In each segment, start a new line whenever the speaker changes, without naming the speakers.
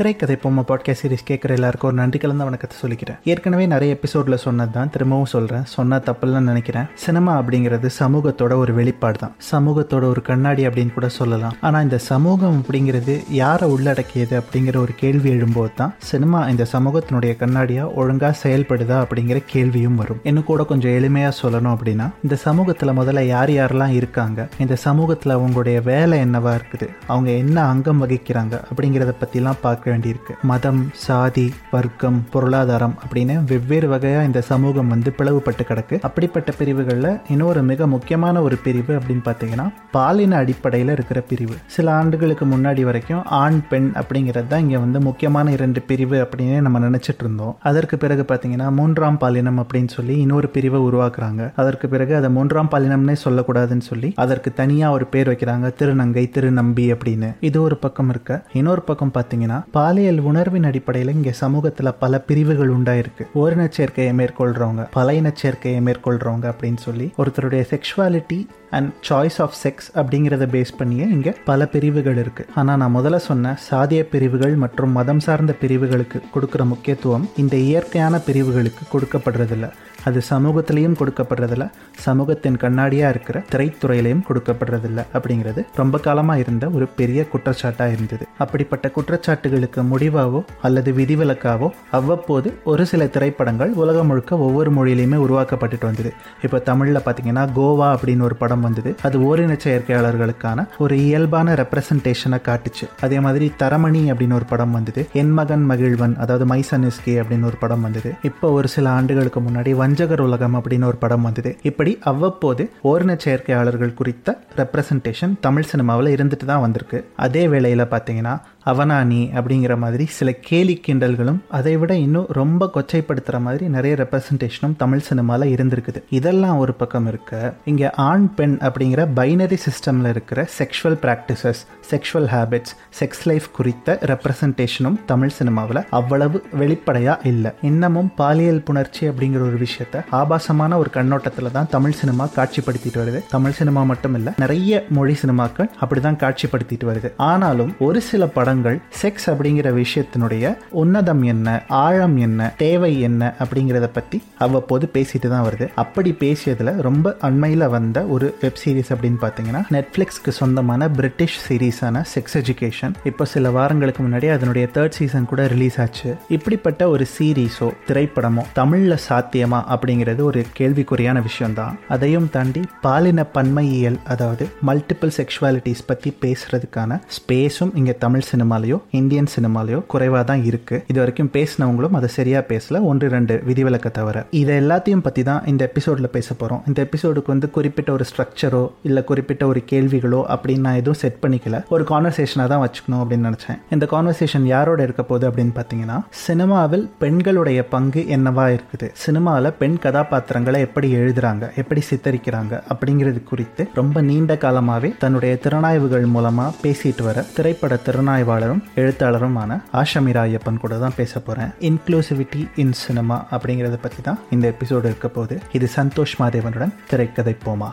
திரைக்கதை பொம்மை podcast series கேட்குற எல்லாருக்கும் ஒரு நன்றி கலந்த வணக்கத்தை சொல்லிக்கிறேன் ஏற்கனவே நிறைய எபிசோடில் சொன்னது தான் திரும்பவும் சொல்கிறேன் சொன்னால் தப்புலன்னு நினைக்கிறேன் சினிமா அப்படிங்கிறது சமூகத்தோட ஒரு வெளிப்பாடு தான் சமூகத்தோட ஒரு கண்ணாடி அப்படின்னு கூட சொல்லலாம் ஆனால் இந்த சமூகம் அப்படிங்கிறது யாரை உள்ளடக்கியது அப்படிங்கிற ஒரு கேள்வி எழும்போது தான் சினிமா இந்த சமூகத்தினுடைய கண்ணாடியாக ஒழுங்காக செயல்படுதா அப்படிங்கிற கேள்வியும் வரும் இன்னும் கூட கொஞ்சம் எளிமையாக சொல்லணும் அப்படின்னா இந்த சமூகத்தில் முதல்ல யார் யாரெல்லாம் இருக்காங்க இந்த சமூகத்தில் அவங்களுடைய வேலை என்னவா இருக்குது அவங்க என்ன அங்கம் வகிக்கிறாங்க அப்படிங்கிறத பற்றிலாம் பார்க்க வேண்டியிருக்கு மதம் சாதி வர்க்கம் பொருளாதாரம் அப்படின்னு வெவ்வேறு வகையாக இந்த சமூகம் வந்து பிளவுபட்டு கிடக்கு அப்படிப்பட்ட பிரிவுகளில் இன்னொரு மிக முக்கியமான ஒரு பிரிவு அப்படின்னு பார்த்தீங்கன்னா பாலின அடிப்படையில் இருக்கிற பிரிவு சில ஆண்டுகளுக்கு முன்னாடி வரைக்கும் ஆண் பெண் அப்படிங்கிறது தான் இங்கே வந்து முக்கியமான இரண்டு பிரிவு அப்படின்னு நம்ம நினச்சிட்டு இருந்தோம் அதற்கு பிறகு பார்த்தீங்கன்னா மூன்றாம் பாலினம் அப்படின்னு சொல்லி இன்னொரு பிரிவை உருவாக்குறாங்க அதற்கு பிறகு அதை மூன்றாம் பாலினம்னே சொல்லக்கூடாதுன்னு சொல்லி அதற்கு தனியாக ஒரு பேர் வைக்கிறாங்க திருநங்கை திருநம்பி அப்படின்னு இது ஒரு பக்கம் இருக்க இன்னொரு பக்கம் பார்த்தீங்கன்னா பாலியல் உணர்வின் அடிப்படையில் இங்கே சமூகத்தில் பல பிரிவுகள் உண்டாயிருக்கு ஓரின சேர்க்கையை மேற்கொள்றவங்க பல இன சேர்க்கையை மேற்கொள்கிறவங்க அப்படின்னு சொல்லி ஒருத்தருடைய sexuality and choice of sex அப்படிங்கிறத பேஸ் பண்ணியே இங்கே பல பிரிவுகள் இருக்குது ஆனால் நான் முதல்ல சொன்ன சாதிய பிரிவுகள் மற்றும் மதம் சார்ந்த பிரிவுகளுக்கு கொடுக்குற முக்கியத்துவம் இந்த இயற்கையான பிரிவுகளுக்கு கொடுக்கப்படுறதில்ல அது சமூகத்திலையும் கொடுக்கப்படுறதில்ல சமூகத்தின் கண்ணாடியாக இருக்கிற திரைத்துறையிலையும் கொடுக்கப்படுறதில்ல அப்படிங்கிறது ரொம்ப காலமாக இருந்த ஒரு பெரிய குற்றச்சாட்டாக இருந்தது அப்படிப்பட்ட குற்றச்சாட்டுகளுக்கு முடிவாவோ அல்லது விதிவிலக்காவோ அவ்வப்போது ஒரு சில திரைப்படங்கள் உலகம் முழுக்க ஒவ்வொரு மொழியிலையுமே உருவாக்கப்பட்டுட்டு வந்தது இப்போ தமிழில் பார்த்தீங்கன்னா கோவா அப்படின்னு ஒரு படம் திட்டம் வந்தது அது ஓரின செயற்கையாளர்களுக்கான ஒரு இயல்பான ரெப்ரசன்டேஷனை காட்டுச்சு அதே மாதிரி தரமணி அப்படின்னு ஒரு படம் வந்தது என் மகன் மகிழ்வன் அதாவது மைசன் இஸ்கே அப்படின்னு ஒரு படம் வந்தது இப்போ ஒரு சில ஆண்டுகளுக்கு முன்னாடி வஞ்சகர் உலகம் அப்படின்னு ஒரு படம் வந்தது இப்படி அவ்வப்போது ஓரின செயற்கையாளர்கள் குறித்த ரெப்ரசன்டேஷன் தமிழ் சினிமாவில் இருந்துட்டு தான் வந்திருக்கு அதே வேளையில் பார்த்தீங்கன்னா அவனானி அப்படிங்கிற மாதிரி சில கேலி கிண்டல்களும் அதை விட இன்னும் ரொம்ப கொச்சைப்படுத்துகிற மாதிரி நிறைய ரெப்ரசன்டேஷனும் தமிழ் சினிமாவில் இருந்திருக்குது இதெல்லாம் ஒரு பக்கம் இருக்க இங்கே ஆண் பெண் அப்படிங்கிற பைனரி சிஸ்டமில் இருக்கிற sexual practices sexual habits sex life குறித்த ரெப்ரசன்டேஷனும் தமிழ் சினிமாவில் அவ்வளவு வெளிப்படையாக இல்லை இன்னமும் பாலியல் புணர்ச்சி அப்படிங்கிற ஒரு விஷயத்த ஆபாசமான ஒரு கண்ணோட்டத்தில் தான் தமிழ் சினிமா காட்சிப்படுத்திட்டு வருது தமிழ் சினிமா மட்டும் இல்லை நிறைய மொழி சினிமாக்கள் அப்படி தான் காட்சிப்படுத்திட்டு வருது ஆனாலும் ஒரு சில படம் படங்கள் செக்ஸ் அப்படிங்கிற விஷயத்தினுடைய உன்னதம் என்ன ஆழம் என்ன தேவை என்ன அப்படிங்கிறத பற்றி அவ்வப்போது பேசிட்டு தான் வருது அப்படி பேசியதில் ரொம்ப அண்மையில் வந்த ஒரு வெப் சீரிஸ் அப்படின்னு பார்த்தீங்கன்னா நெட்ஃப்ளிக்ஸ்க்கு சொந்தமான பிரிட்டிஷ் சீரீஸான செக்ஸ் எஜுகேஷன் இப்போ சில வாரங்களுக்கு முன்னாடி அதனுடைய தேர்ட் சீசன் கூட ரிலீஸ் ஆச்சு இப்படிப்பட்ட ஒரு சீரீஸோ திரைப்படமோ தமிழில் சாத்தியமா அப்படிங்கிறது ஒரு கேள்விக்குறியான தான் அதையும் தாண்டி பாலின பன்மையியல் அதாவது மல்டிபிள் செக்ஷுவாலிட்டிஸ் பற்றி பேசுறதுக்கான ஸ்பேஸும் இங்கே தமிழ் சினிமாலேயோ இந்தியன் சினிமாலேயோ குறைவாக தான் இருக்கு இது வரைக்கும் பேசினவங்களும் அதை சரியா பேசல ஒன்று ரெண்டு விதிவிலக்கை தவிர இதை எல்லாத்தையும் பத்தி தான் இந்த எபிசோட்ல பேச போறோம் இந்த எபிசோடுக்கு வந்து குறிப்பிட்ட ஒரு ஸ்ட்ரக்சரோ இல்ல குறிப்பிட்ட ஒரு கேள்விகளோ அப்படின்னு நான் எதுவும் செட் பண்ணிக்கல ஒரு கான்வர்சேஷனா தான் வச்சுக்கணும் அப்படின்னு நினைச்சேன் இந்த கான்வர்சேஷன் யாரோட இருக்க போகுது அப்படின்னு பார்த்தீங்கன்னா சினிமாவில் பெண்களுடைய பங்கு என்னவா இருக்குது சினிமாவில் பெண் கதாபாத்திரங்களை எப்படி எழுதுறாங்க எப்படி சித்தரிக்கிறாங்க அப்படிங்கிறது குறித்து ரொம்ப நீண்ட காலமாகவே தன்னுடைய திறனாய்வுகள் மூலமா பேசிட்டு வர திரைப்பட திறனாய்வு ஆதரவாளரும் எழுத்தாளருமான ஆஷமிரா ஐயப்பன் கூட தான் பேச போறேன் இன்க்ளூசிவிட்டி இன் சினிமா அப்படிங்கறத பத்தி தான் இந்த எபிசோடு இருக்க போது இது சந்தோஷ் மாதேவனுடன் திரைக்கதை போமா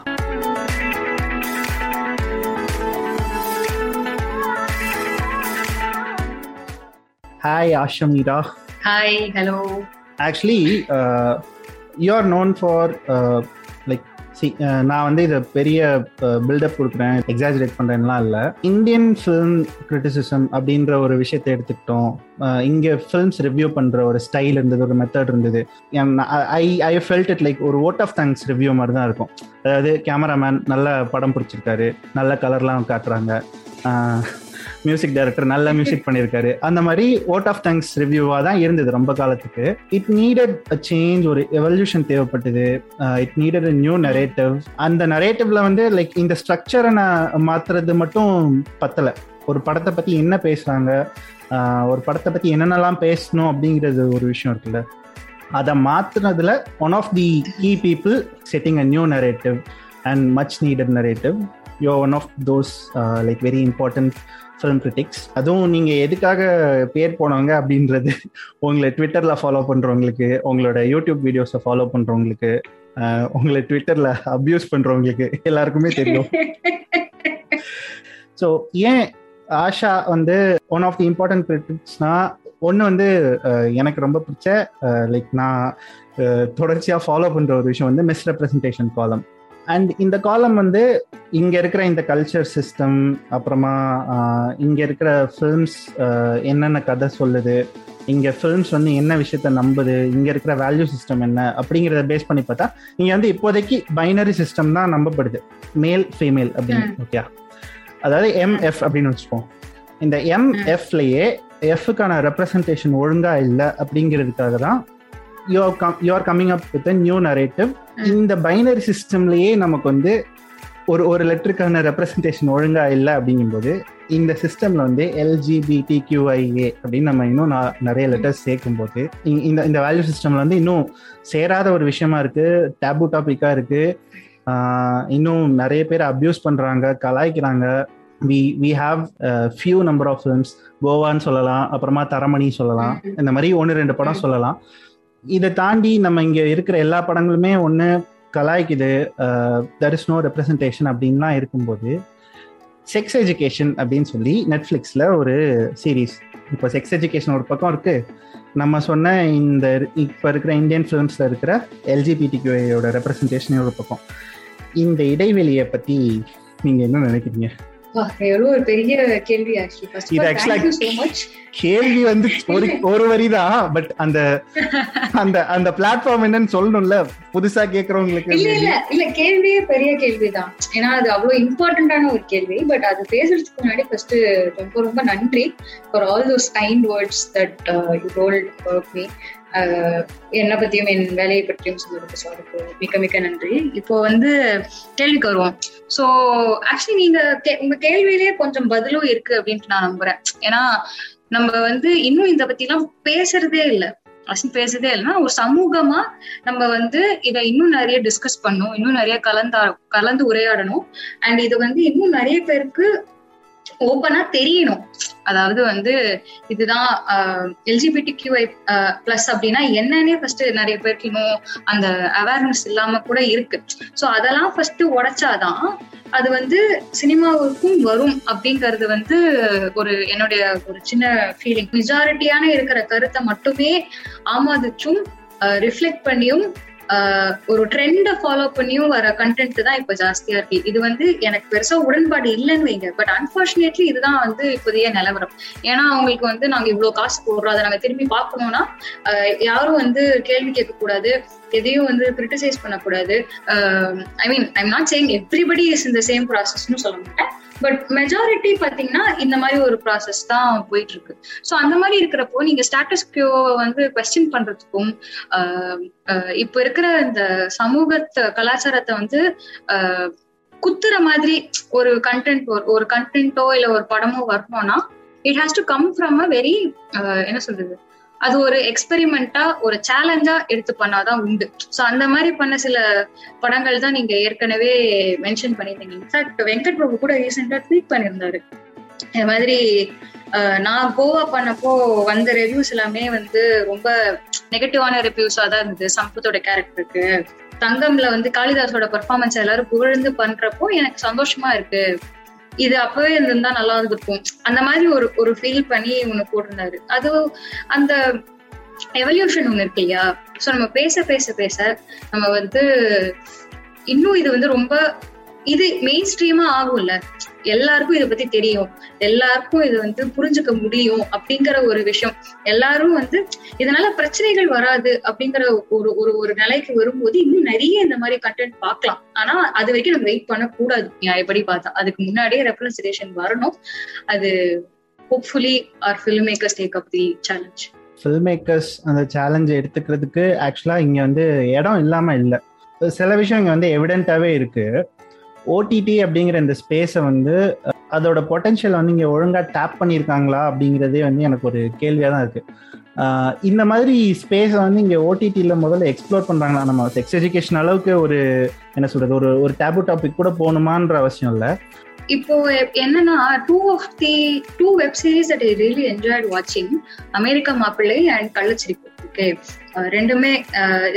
hi Asha Meera
hi hello
actually you are known for சி uh, நான் வந்து இதை பெரிய பில்டப் uh, கொடுக்குறேன் எக்ஸாஜரேட் பண்ணுறேன்லாம் இல்லை இந்தியன் ஃபிலிம் கிரிட்டிசிசம் அப்படின்ற ஒரு விஷயத்தை எடுத்துக்கிட்டோம் இங்கே ஃபிலிம்ஸ் ரிவ்யூ பண்ணுற ஒரு ஸ்டைல் இருந்தது ஒரு மெத்தட் இருந்தது I I felt it like ஒரு ஓட் ஆஃப் தேங்க்ஸ் ரிவ்யூ மாதிரி தான் இருக்கும் அதாவது கேமராமேன் நல்ல படம் பிடிச்சிருக்காரு நல்ல கலர்லாம் காட்டுறாங்க uh, மியூசிக் டைரக்டர் நல்ல மியூசிக் பண்ணியிருக்காரு அந்த மாதிரி ஓட் ஆஃப் தேங்க்ஸ் ரிவ்யூவாக தான் இருந்தது ரொம்ப காலத்துக்கு இட் நீடட் அ சேஞ்ச் ஒரு எவல்யூஷன் தேவைப்பட்டது it needed a new narrative அந்த நரேட்டிவ்ல வந்து லைக் இந்த ஸ்ட்ரக்சரை நான் மாத்துறது மட்டும் பத்தலை ஒரு படத்தை பற்றி என்ன பேசுகிறாங்க uh, ஒரு படத்தை பற்றி என்னென்னலாம் பேசணும் அப்படிங்கிறது ஒரு விஷயம் இருக்குல்ல அதை மாத்துறதுல one of the key people setting a new narrative and much needed narrative you one of those like very important film critics அதுவும் நீங்கள் எதுக்காக பேர் போனவங்க அப்படின்றது உங்களை ட்விட்டரில் ஃபாலோ பண்ணுறவங்களுக்கு உங்களோட யூடியூப் வீடியோஸை ஃபாலோ பண்ணுறவங்களுக்கு உங்களை ட்விட்டரில் அப்யூஸ் பண்ணுறவங்களுக்கு எல்லாருக்குமே தெரியும் ஸோ ஏன் ஆஷா வந்து ஒன் ஆஃப் தி இம்பார்ட்டன்ட் கிரிட்டிக்ஸ்னா ஒன்று வந்து எனக்கு ரொம்ப பிடிச்ச லைக் நான் தொடர்ச்சியாக ஃபாலோ பண்ணுற ஒரு விஷயம் வந்து மிஸ்ரெப்ரசன்டேஷன் காலம் அண்ட் இந்த காலம் வந்து இங்க இருக்கிற இந்த கல்ச்சர் சிஸ்டம் அப்புறமா இங்க இருக்கிற ஃபில்ம்ஸ் என்னென்ன கதை சொல்லுது இங்க ஃபில்ம்ஸ் வந்து என்ன விஷயத்த நம்புது இங்க இருக்கிற வேல்யூ சிஸ்டம் என்ன அப்படிங்கிறத பேஸ் பண்ணி பார்த்தா இங்க வந்து இப்போதைக்கு பைனரி சிஸ்டம் தான் நம்பப்படுது மேல் ஃபீமேல் அப்படின்னு ஓகே அதாவது எம்எஃப் அப்படின்னு வச்சுப்போம் இந்த எஃப்லயே எஃப்க்கான ரெப்ரசன்டேஷன் ஒழுங்கா இல்லை அப்படிங்கிறதுக்காக தான் you come you are coming up with new narrative இந்த பைனரி சிஸ்டம்லயே நமக்கு வந்து ஒரு ஒரு லெட்டருக்கான ரெப்ரஸன்டேஷன் ஒழுங்கா இல்லை அப்படிங்கும்போது இந்த சிஸ்டம்ல வந்து எல்ஜிபிடி கியூஐஏ அப்படின்னு நம்ம இன்னும் நிறைய லெட்டர்ஸ் சேர்க்கும் போது இந்த இந்த வேல்யூ சிஸ்டம்ல வந்து இன்னும் சேராத ஒரு விஷயமா இருக்கு டேபு டாபிக்கா இருக்கு இன்னும் நிறைய பேர் அப்யூஸ் பண்றாங்க கலாய்க்கிறாங்க we we have few number of films கோவான்னு சொல்லலாம் அப்புறமா தரமணி சொல்லலாம் இந்த மாதிரி ஒன்று ரெண்டு படம் சொல்லலாம் இதை தாண்டி நம்ம இங்க இருக்கிற எல்லா படங்களுமே ஒன்று கலாய்க்குது தர் இஸ் நோ ரெப்ரஸன்டேஷன் அப்படின்லாம் இருக்கும்போது செக்ஸ் எஜுகேஷன் அப்படின்னு சொல்லி நெட்ஃப்ளிக்ஸில் ஒரு சீரீஸ் இப்போ செக்ஸ் எஜுகேஷன் ஒரு பக்கம் இருக்கு நம்ம சொன்ன இந்த இப்போ இருக்கிற இந்தியன் ஃபிலிம்ஸில் இருக்கிற எல்ஜிபிடிக்யூயோட ரெப்ரசன்டேஷன் ஒரு பக்கம் இந்த இடைவெளியை பற்றி நீங்கள் என்ன நினைக்கிறீங்க எவ்வளவு ஒரு பெரிய கேள்வி கேள்வி வந்து ஒரு ஒரு வரி பட் அந்த அந்த அந்த பிளாட்ஃபார்ம் என்னன்னு சொல்லணும்ல புதுசா
கேக்குறவங்களுக்கு இல்ல இல்ல இல்ல கேள்வியே பெரிய கேள்விதான் ஏன்னா அது அவ்வளவு இம்பார்ட்டன்டான ஒரு கேள்வி பட் அது பேசுறதுக்கு முன்னாடி ஃபர்ஸ்ட் ரொம்ப ரொம்ப நன்றி for all those kind words that you told about me என்னை பத்தியும் என் வேலையை பற்றியும் சொன்னதுக்கு சாரி மிக்க மிக்க நன்றி இப்போ வந்து கேள்விக்கு வருவோம் ஸோ ஆக்சுவலி நீங்க உங்க கேள்வியிலே கொஞ்சம் பதிலும் இருக்கு அப்படின்ட்டு நான் நம்புறேன் ஏன்னா நம்ம வந்து இன்னும் இதை பத்தி எல்லாம் பேசுறதே இல்லை அசி பேசுதே இல்லைன்னா ஒரு சமூகமா நம்ம வந்து இதை இன்னும் நிறைய டிஸ்கஸ் பண்ணும் இன்னும் நிறைய கலந்தா கலந்து உரையாடணும் அண்ட் இது வந்து இன்னும் நிறைய பேருக்கு ஓப்பனா தெரியணும் அதாவது வந்து இதுதான் எல்ஜிபிடி கியூஐ பிளஸ் அப்படின்னா என்னன்னே ஃபர்ஸ்ட் நிறைய பேருக்குமோ அந்த அவேர்னஸ் இல்லாம கூட இருக்கு ஸோ அதெல்லாம் ஃபர்ஸ்ட் உடைச்சாதான் அது வந்து சினிமாவுக்கும் வரும் அப்படிங்கிறது வந்து ஒரு என்னுடைய ஒரு சின்ன ஃபீலிங் மெஜாரிட்டியான இருக்கிற கருத்தை மட்டுமே ஆமாதிச்சும் ரிஃப்ளெக்ட் பண்ணியும் ஒரு ட்ரெண்ட ஃபாலோ பண்ணியும் வர கண்டென்ட் தான் இப்போ ஜாஸ்தியா இருக்கு இது வந்து எனக்கு பெருசா உடன்பாடு இல்லைன்னு வைங்க பட் அன்பார்ச்சுனேட்லி இதுதான் வந்து இப்போதைய நிலவரம் ஏன்னா அவங்களுக்கு வந்து நாங்க இவ்வளவு காசு போடுறோம் அதை நாங்க திரும்பி பார்க்கணும்னா யாரும் வந்து கேள்வி கேட்கக்கூடாது எதையும் வந்து கிரிட்டிசைஸ் பண்ணக்கூடாது I mean I'm not saying everybody is இந்த சேம் ப்ராசஸ்னு சொல்ல மாட்டேன் பட் மெஜாரிட்டி பாத்தீங்கன்னா இந்த மாதிரி ஒரு ப்ராசஸ் தான் போயிட்டு இருக்கு ஸோ அந்த மாதிரி இருக்கிறப்போ நீங்க ஸ்டாட்டஸ் கியூவை வந்து கொஸ்டின் பண்றதுக்கும் இப்போ இருக்கிற இந்த சமூகத்தை கலாச்சாரத்தை வந்து குத்துற மாதிரி ஒரு கண்டென்ட் ஒரு கண்டென்ட்டோ இல்ல ஒரு படமோ வரணும்னா it has to come from a very என்ன சொல்றது அது ஒரு எக்ஸ்பெரிமெண்டா ஒரு சேலஞ்சா எடுத்து பண்ணாதான் உண்டு ஸோ அந்த மாதிரி பண்ண சில படங்கள் தான் நீங்க ஏற்கனவே மென்ஷன் பண்ணியிருந்தீங்க இன்ஃபேக்ட் வெங்கட் பிரபு கூட ரீசெண்டா ட்வீட் பண்ணியிருந்தாரு இந்த மாதிரி நான் கோவா பண்ணப்போ வந்த ரிவ்யூஸ் எல்லாமே வந்து ரொம்ப நெகட்டிவான ரிவ்யூஸா தான் இருந்தது சம்பத்தோட கேரக்டருக்கு தங்கம்ல வந்து காளிதாசோட பர்ஃபார்மன்ஸ் எல்லாரும் புகழ்ந்து பண்றப்போ எனக்கு சந்தோஷமா இருக்கு இது அப்பவே இருந்திருந்தா நல்லா இருந்திருக்கும் அந்த மாதிரி ஒரு ஒரு ஃபீல் பண்ணி ஒண்ணு போட்டிருந்தாரு அது அந்த எவல்யூஷன் ஒண்ணு இருக்கு இல்லையா ஸோ நம்ம பேச பேச பேச நம்ம வந்து இன்னும் இது வந்து ரொம்ப இது மெயின் ஸ்ட்ரீமா ஆகும்ல எல்லாருக்கும் இதை பத்தி தெரியும் எல்லாருக்கும் இது வந்து புரிஞ்சுக்க முடியும் அப்படிங்கிற ஒரு விஷயம் எல்லாரும் வந்து இதனால பிரச்சனைகள் வராது அப்படிங்கிற ஒரு ஒரு ஒரு நிலைக்கு வரும்போது இன்னும் நிறைய இந்த மாதிரி கண்டென்ட் பார்க்கலாம் ஆனா அது வரைக்கும் நம்ம வெயிட் பண்ணக்கூடாது எப்படி பார்த்தா அதுக்கு முன்னாடியே ரெப்ரன்சேஷன் வரணும் அது hopefully
our film makers take up the challenge film makers அந்த சேலஞ்ச் எடுத்துக்கிறதுக்கு ஆக்சுவலாக இங்கே வந்து இடம் இல்லாமல் இல்லை சில விஷயம் இங்கே வந்து எவிடென்ட்டாகவே இருக்குது ஓடிடி அப்படிங்கிற இந்த ஸ்பேஸை வந்து அதோட பொட்டென்ஷியல் வந்து இங்கே ஒழுங்காக டேப் பண்ணியிருக்காங்களா அப்படிங்கிறதே வந்து எனக்கு ஒரு கேள்வியாக தான் இருக்குது இந்த மாதிரி ஸ்பேஸை வந்து இங்கே ஓடிடியில் முதல்ல எக்ஸ்ப்ளோர் பண்ணுறாங்களா நம்ம செக்ஸ் எஜுகேஷன் அளவுக்கு ஒரு என்ன சொல்கிறது ஒரு ஒரு டேபு டாபிக் கூட போகணுமான்ற அவசியம் இல்லை இப்போ என்னன்னா two of the two web series I really enjoyed வாட்சிங் America Mappillai and
Kallachirippu okay ரெண்டுமே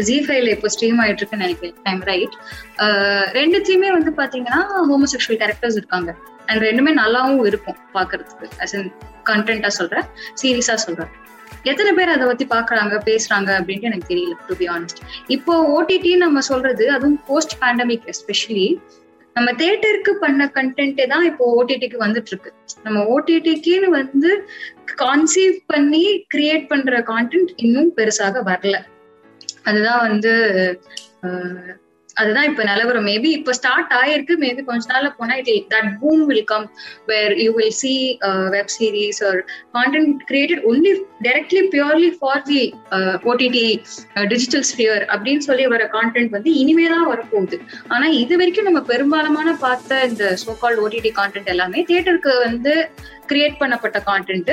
ஜி ஃபைல இப்போ ஸ்ட்ரீம் ஆயிட்டு இருக்குன்னு நினைக்கிறேன் டைம் ரைட் ரெண்டுத்தையுமே வந்து பாத்தீங்கன்னா ஹோமோசெக்ஷுவல் கேரக்டர்ஸ் இருக்காங்க அண்ட் ரெண்டுமே நல்லாவும் இருக்கும் பாக்குறதுக்கு அஸ் இன் கண்டென்ட்டா சொல்றேன் சீரியஸா சொல்றேன் எத்தனை பேர் அதை பத்தி பாக்குறாங்க பேசுறாங்க அப்படின்ட்டு எனக்கு தெரியல டு பி ஆனஸ்ட் இப்போ ஓடிடி நம்ம சொல்றது அதுவும் போஸ்ட் பேண்டமிக் எஸ்பெஷலி நம்ம தேட்டருக்கு பண்ண கண்டென்ட் தான் இப்போ ஓடிடிக்கு வந்துட்டு இருக்கு நம்ம ஓடிடிக்குன்னு வந்து கான்சீவ் பண்ணி கிரியேட் பண்ற கான்டென்ட் இன்னும் பெருசாக வரல அதுதான் வந்து அதுதான் இப்ப நிலவரம் மேபி இப்ப ஸ்டார்ட் ஆயிருக்கு மேபி கொஞ்ச நாள்ல போனா it that boom will come where you will see web series or content created only directly purely for the OTT digital sphere அப்படின்னு சொல்லி வர கான்டென்ட் வந்து இனிமே தான் வரப்போகுது ஆனா இது வரைக்கும் நம்ம பெரும்பாலமான பார்த்த இந்த சோகால் ஓடிடி கான்டென்ட் எல்லாமே தியேட்டருக்கு வந்து கிரியேட் பண்ணப்பட்ட கான்டென்ட்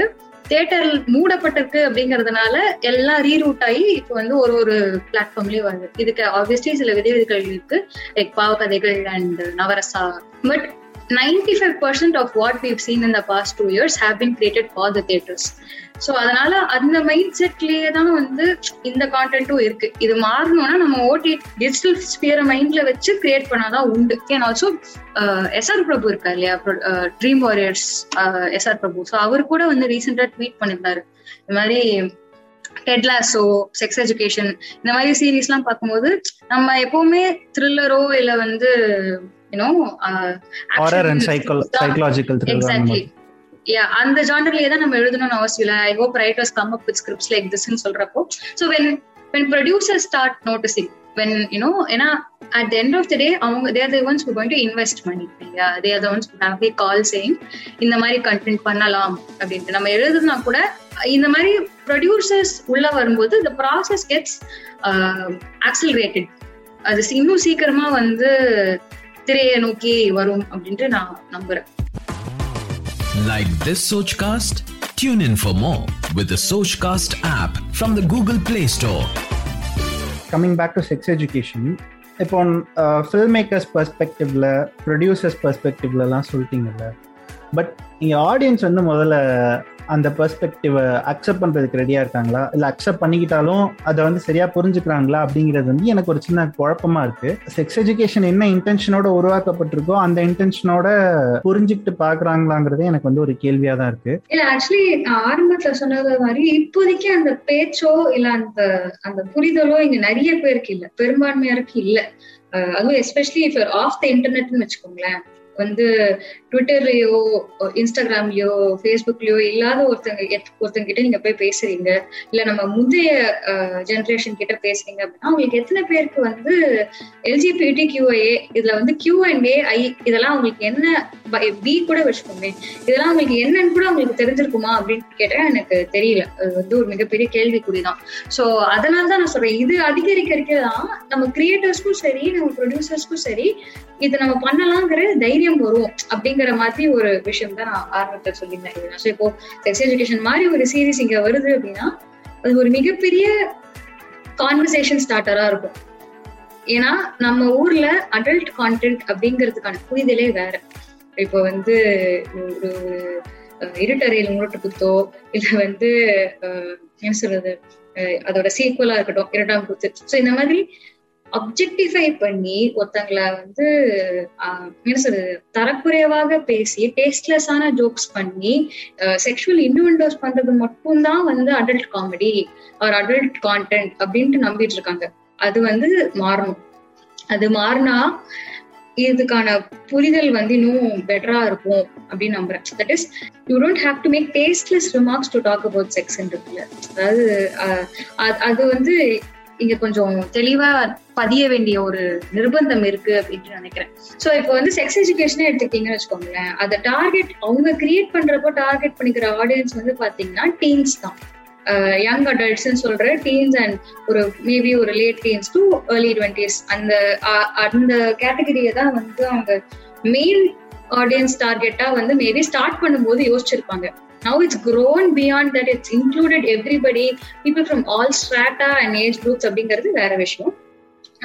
தியேட்டர் மூடப்பட்டிருக்கு அப்படிங்கறதுனால எல்லாம் ரீரூட் ஆகி இப்போ வந்து ஒரு ஒரு பிளாட்ஃபார்ம்லயும் வருது இதுக்கு ஆப்வியஸ்லி சில விதிவிதிகள் இருக்கு like Paavakadhaigal and Navarasa but 95% of what we've seen in the past two years have been created for the theaters so அதனால அந்த மைண்ட் செட்லேயே தான் வந்து இந்த கான்டென்ட்டும் இருக்கு இது மாறணும்னா நம்ம ஓடி டிஜிட்டல் ஸ்பியரை மைண்ட்ல வச்சு கிரியேட் பண்ணாதான் உண்டு அண்ட் ஆல்சோ எஸ்ஆர் பிரபு இருக்கா இல்லையா dream warriors SR Prabhu so அவர் கூட வந்து ரீசெண்டா ட்வீட் பண்ணியிருந்தாரு இந்த மாதிரி டெட்லாஸோ செக்ஸ் எஜுகேஷன் இந்த மாதிரி சீரீஸ் எல்லாம் பார்க்கும்போது நம்ம எப்பவுமே த்ரில்லரோ இல்லை வந்து you யா uh, அந்த ஜானர்லயே தான் நம்ம எழுதணும்னு அவசியம் இல்லை I hope writers come up with scripts like திஸ்ன்னு சொல்றப்போ so when when producer start noticing when you know ஏன்னா at end of the day அவங்க they're the ones going to invest money இல்லையா தேர் த ஒன்ஸ் நிறைய கால் செய்யும் இந்த மாதிரி content பண்ணலாம் அப்படின்ட்டு நம்ம எழுதுனா கூட இந்த மாதிரி ப்ரொடியூசர்ஸ் உள்ள வரும்போது இந்த ப்ராசஸ் கெட்ஸ் ஆக்சலரேட்டட் அது இன்னும் சீக்கிரமா வந்து வெற்றியை நோக்கி வரும் அப்படின்ட்டு நான் நம்புறேன் Like this Sochcast? Tune in for more with the Sochcast app from
the Google Play Store. Coming back to sex education, இப்போ ஃபில்ம் மேக்கர்ஸ் பெர்ஸ்பெக்டிவ்ல ப்ரொடியூசர்ஸ் பெர்ஸ்பெக்டிவ்லலாம் சொல்லிட்டீங்கல்ல பட் நீங்கள் ஆடியன்ஸ் வந்து முதல்ல அந்த பெர்ஸ்பெக்டிவை அக்செப்ட் பண்ணுறதுக்கு ரெடியாக இருக்காங்களா இல்லை அக்செப்ட் பண்ணிக்கிட்டாலும் அதை வந்து சரியாக புரிஞ்சுக்கிறாங்களா அப்படிங்கிறது வந்து எனக்கு ஒரு சின்ன குழப்பமா இருக்குது செக்ஸ் எஜுகேஷன் என்ன இன்டென்ஷனோட உருவாக்கப்பட்டிருக்கோ அந்த இன்டென்ஷனோட புரிஞ்சுக்கிட்டு பார்க்குறாங்களாங்கிறது எனக்கு வந்து ஒரு கேள்வியாக தான் இருக்குது இல்லை ஆக்சுவலி ஆரம்பத்தில் சொன்னது மாதிரி இப்போதைக்கு அந்த பேச்சோ இல்லை அந்த அந்த புரிதலோ இங்கே நிறைய பேருக்கு இல்லை பெரும்பான்மையாருக்கு இல்லை அதுவும் எஸ்பெஷலி இஃப் ஆஃப் த இன்டர்நெட்னு வச்சுக்கோங்களேன் வந்து ட்விட்டர்லயோ இன்ஸ்டாகிராம்லயோ ஃபேஸ்புக்லயோ இல்லாத ஒருத்தங்க ஒருத்தங்க கிட்ட நீங்க போய் பேசுறீங்க இல்ல நம்ம முந்தைய ஜென்ரேஷன் கிட்ட பேசுறீங்க அப்படின்னா உங்களுக்கு எத்தனை பேருக்கு வந்து எல்ஜிபிடி கியூஐஏ இதுல வந்து கியூ அண்ட் ஏ ஐ இதெல்லாம் உங்களுக்கு என்ன பி கூட வச்சுக்கோமே இதெல்லாம் உங்களுக்கு என்னன்னு கூட உங்களுக்கு தெரிஞ்சிருக்குமா அப்படின்னு கேட்டா எனக்கு தெரியல அது வந்து ஒரு மிகப்பெரிய கேள்விக்குறிதான் சோ அதனாலதான் தான் நான் சொல்றேன் இது அதிகரிக்கிறதுக்கு தான் நம்ம கிரியேட்டர்ஸ்க்கும் சரி நம்ம ப்ரொடியூசர்ஸ்க்கும் சரி இது நம்ம பண்ணலாங்கிற தைரியம் வரும் அப்படிங்கிற மாதிரி ஒரு விஷயம் தான் நான் ஆரம்பத்தை சொல்லியிருந்தேன் ஸோ இப்போ செக்ஸ் எஜுகேஷன் மாதிரி ஒரு சீரீஸ் இங்க வருது அப்படின்னா அது ஒரு மிகப்பெரிய கான்வர்சேஷன் ஸ்டார்டரா இருக்கும் ஏன்னா நம்ம ஊர்ல அடல்ட் கான்டென்ட் அப்படிங்கிறதுக்கான புரிதலே வேற இப்போ வந்து ஒரு இருட்டறையில் முரட்டு குத்தோ இல்ல வந்து என்ன சொல்றது அதோட சீக்குவலா இருக்கட்டும் இரண்டாம் குத்து ஸோ இந்த மாதிரி அப்ஜெக்டிஃபை பண்ணி ஒருத்தங்களை வந்து என்ன சொல்றது தரக்குறைவாக பேசி டேஸ்ட்லெஸ் ஆன ஜோக்ஸ் பண்ணி செக்ஷுவல் இன்வெண்டோஸ் பண்றது மட்டும்தான் வந்து அடல்ட் காமெடி ஒரு அடல்ட் கான்டென்ட் அப்படின்ட்டு நம்பிட்டு இருக்காங்க அது வந்து மாறணும் அது மாறினா இதுக்கான புரிதல் வந்து இன்னும் பெட்டரா இருக்கும் அப்படின்னு நம்புறேன் that is you don't have to make tasteless remarks to talk about sex அதாவது அது வந்து இங்க கொஞ்சம் தெளிவா பதிய வேண்டிய ஒரு நிர்பந்தம் இருக்கு அப்படின்னு நினைக்கிறேன் சோ இப்போ வந்து செக்ஸ் எஜுகேஷனே எடுத்துக்கிட்டீங்கன்னு வச்சுக்கோங்களேன் அதை டார்கெட் அவங்க கிரியேட் பண்றப்போ டார்கெட் பண்ணிக்கிற ஆடியன்ஸ் வந்து பாத்தீங்கன்னா டீன்ஸ் தான் யங் அடல்ட்ஸ்ன்னு சொல்ற டீன்ஸ் அண்ட் ஒரு மேபி ஒரு late teens to early twenties அந்த அந்த கேட்டகரியை தான் வந்து அவங்க மெயின் ஆடியன்ஸ் டார்கெட்டா வந்து மேபி ஸ்டார்ட் பண்ணும்போது யோசிச்சிருப்பாங்க now it's grown beyond that it's included everybody people from all strata and age groups அப்படிங்கிறது வேற விஷயம்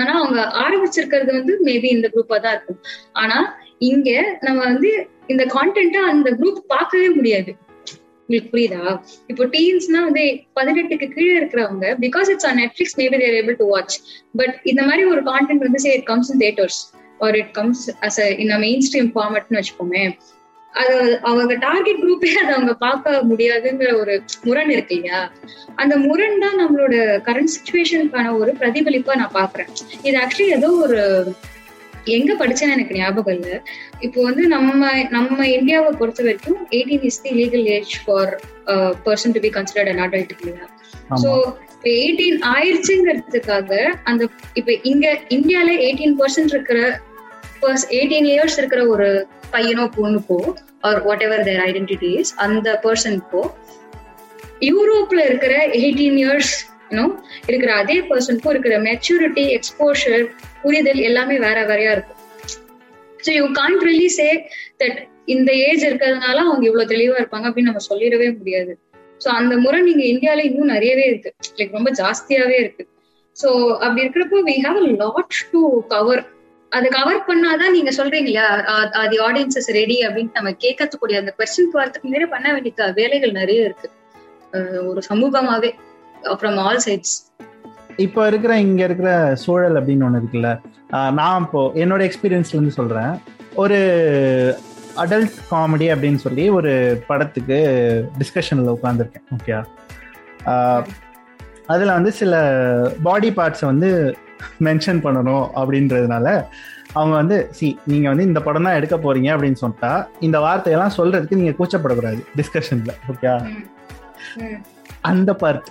ஆனா அவங்க ஆரம்பிச்சிருக்கிறது வந்து மேபி இந்த குரூப்பா தான் இருக்கும் ஆனா இங்க நம்ம வந்து இந்த கான்டென்ட்டா அந்த குரூப் பார்க்கவே முடியாது உங்களுக்கு புரியுதா இப்போ டீன்ஸ்னா வந்து பதினெட்டுக்கு கீழே இருக்கிறவங்க because it's on Netflix maybe they're able to watch but இந்த மாதிரி ஒரு கான்டென்ட் வந்து say it comes in theatres or it comes as in main stream ஃபார்மட்னு வச்சுக்கோமே அது அவங்க டார்கெட் குரூப்பே அதை அவங்க பார்க்க முடியாதுங்கிற ஒரு முரண் இருக்கு இல்லையா அந்த முரண் தான் நம்மளோட கரண்ட் சுச்சுவேஷனுக்கான ஒரு பிரதிபலிப்பா நான் பாக்குறேன் இது ஆக்சுவலி ஏதோ ஒரு எங்க படிச்சேன்னு எனக்கு ஞாபகம் இல்ல இப்போ வந்து நம்ம நம்ம இந்தியாவை பொறுத்த வரைக்கும் eighteen is the legal age for person to be considered an adult இல்லையா ஸோ இப்போ எயிட்டீன் ஆயிடுச்சுங்கிறதுக்காக அந்த இப்போ இங்க இந்தியால எயிட்டீன் பர்சன்ட் இருக்கிற எயிட்டீன் இயர்ஸ் இருக்கிற ஒரு பையனோ பொண்ணுக்கோ or whatever their identities அந்த பர்சனுக்கோ யூரோப்ல இருக்கிற எயிட்டீன் இயர்ஸ் இருக்கிற அதே பர்சனுக்கும் இருக்கிற மெச்சூரிட்டி எக்ஸ்போஷர் புரிதல் எல்லாமே வேற வேறையா இருக்கும் so you can't really say that இந்த ஏஜ் இருக்கிறதுனால அவங்க இவ்வளவு தெளிவா இருப்பாங்க அப்படின்னு நம்ம சொல்லிடவே முடியாது ஸோ அந்த முறை நீங்க இந்தியால இன்னும் நிறையவே இருக்கு லைக் ரொம்ப ஜாஸ்தியாவே இருக்கு ஸோ அப்படி இருக்கிறப்போ we have lot to cover அதை கவர் பண்ணாதான் நீங்க சொல்றீங்களா அது ஆடியன்சஸ் ரெடி அப்படின்னு நம்ம கேட்கறதுக்கூடிய அந்த கொஸ்டின் வரதுக்கு நிறைய பண்ண வேண்டிய வேலைகள்
நிறைய இருக்கு ஒரு சமூகமாவே ஃப்ரம் ஆல் சைட்ஸ் இப்போ இருக்கிற இங்க இருக்கிற சூழல் அப்படின்னு ஒன்று இருக்குல்ல நான் இப்போ என்னோட எக்ஸ்பீரியன்ஸ்ல இருந்து சொல்றேன் ஒரு அடல்ட் காமெடி அப்படின்னு சொல்லி ஒரு படத்துக்கு டிஸ்கஷன்ல உட்காந்துருக்கேன் ஓகே அதில் வந்து சில பாடி பார்ட்ஸை வந்து மென்ஷன் பண்ணணும் அப்படின்றதுனால அவங்க வந்து சி நீங்க வந்து இந்த படம் தான் எடுக்க போறீங்க அப்படின்னு சொன்னா இந்த வார்த்தையெல்லாம் சொல்றதுக்கு நீங்க கூச்சப்படக்கூடாது டிஸ்கஷன்ல ஓகே அந்த பார்ட்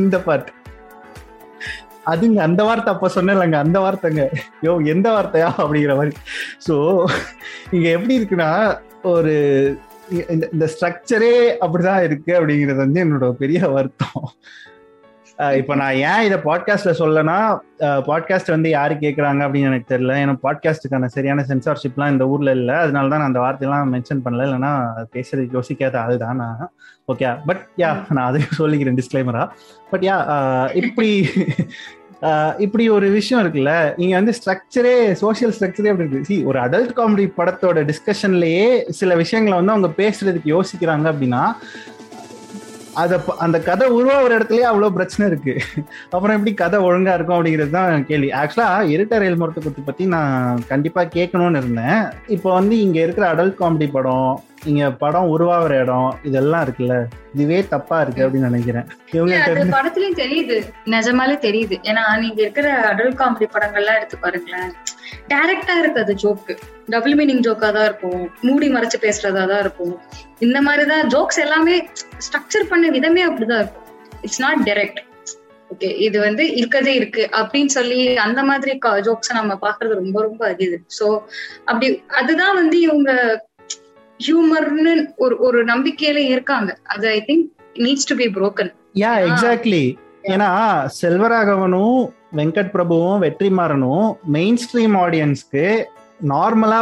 இந்த பார்ட் அதுங்க அந்த வார்த்தை அப்ப சொன்னேன்லங்க அந்த வார்த்தைங்க யோ எந்த வார்த்தையா அப்படிங்கிற மாதிரி ஸோ இங்க எப்படி இருக்குன்னா ஒரு இந்த ஸ்ட்ரக்சரே அப்படிதான் இருக்கு அப்படிங்கிறது வந்து என்னோட பெரிய வருத்தம் இப்போ நான் ஏன் இதை பாட்காஸ்ட்ல சொல்லனா பாட்காஸ்ட் வந்து யாரு கேட்குறாங்க அப்படின்னு எனக்கு தெரியல ஏன்னா பாட்காஸ்ட்டுக்கான சரியான சென்சார்ஷிப்லாம் இந்த ஊர்ல இல்லை அதனால தான் நான் அந்த வார்த்தையெல்லாம் மென்ஷன் பண்ணல இல்லைன்னா பேசுறதுக்கு யோசிக்காத அதுதான் நான் ஓகே பட் யா நான் அதையும் சொல்லிக்கிறேன் டிஸ்கிளைமரா பட் யா இப்படி இப்படி ஒரு விஷயம் இருக்குல்ல நீங்க வந்து ஸ்ட்ரக்சரே சோசியல் ஸ்ட்ரக்சரே அப்படி இருக்கு சி ஒரு அடல்ட் காமெடி படத்தோட டிஸ்கஷன்லயே சில விஷயங்களை வந்து அவங்க பேசுறதுக்கு யோசிக்கிறாங்க அப்படின்னா அத அந்த கதை உருவாகிற இடத்துலயே அவ்வளவு பிரச்சனை இருக்கு அப்புறம் எப்படி கதை ஒழுங்கா இருக்கும் அப்படிங்கிறது தான் கேள்வி ஆக்சுவலா இருட்ட ரயில் முரட்டு குத்து பத்தி நான் கண்டிப்பா கேட்கணும்னு இருந்தேன் இப்போ வந்து இங்க இருக்கிற அடல்ட் காமெடி படம் இங்க படம் உருவாகிற இடம் இதெல்லாம் இருக்குல்ல இதுவே தப்பா இருக்கு அப்படின்னு நினைக்கிறேன் இவங்க படத்துலயும் தெரியுது நிஜமாலே தெரியுது ஏன்னா நீங்க இருக்கிற அடல் காமெடி படங்கள்லாம் எடுத்து பாருங்களேன் இருக்கு அது ஜோக்கு டபுள் மீனிங் ஜோக்கா தான் இருக்கும் மூடி மறைச்சு பேசுறதா தான் இருக்கும் இந்த மாதிரிதான் ஜோக்ஸ் எல்லாமே ஸ்ட்ரக்சர் பண்ண விதமே அப்படிதான் இருக்கும் இட்ஸ் நாட் டைரக்ட் ஓகே இது வந்து இருக்கதே இருக்கு அப்படின்னு சொல்லி அந்த மாதிரி ஜோக்ஸ் நம்ம பாக்குறது ரொம்ப ரொம்ப அரியுது சோ அப்படி அதுதான் வந்து இவங்க ஹியூமர்னு ஒரு ஒரு நம்பிக்கையில இருக்காங்க அது I think needs to be broken yeah exactly ஏன்னா செல்வராகவனும் வெங்கட் பிரபுவும் வெற்றிமாறனும் மெயின் ஸ்ட்ரீம் ஆடியன்ஸ்க்கு நார்மலா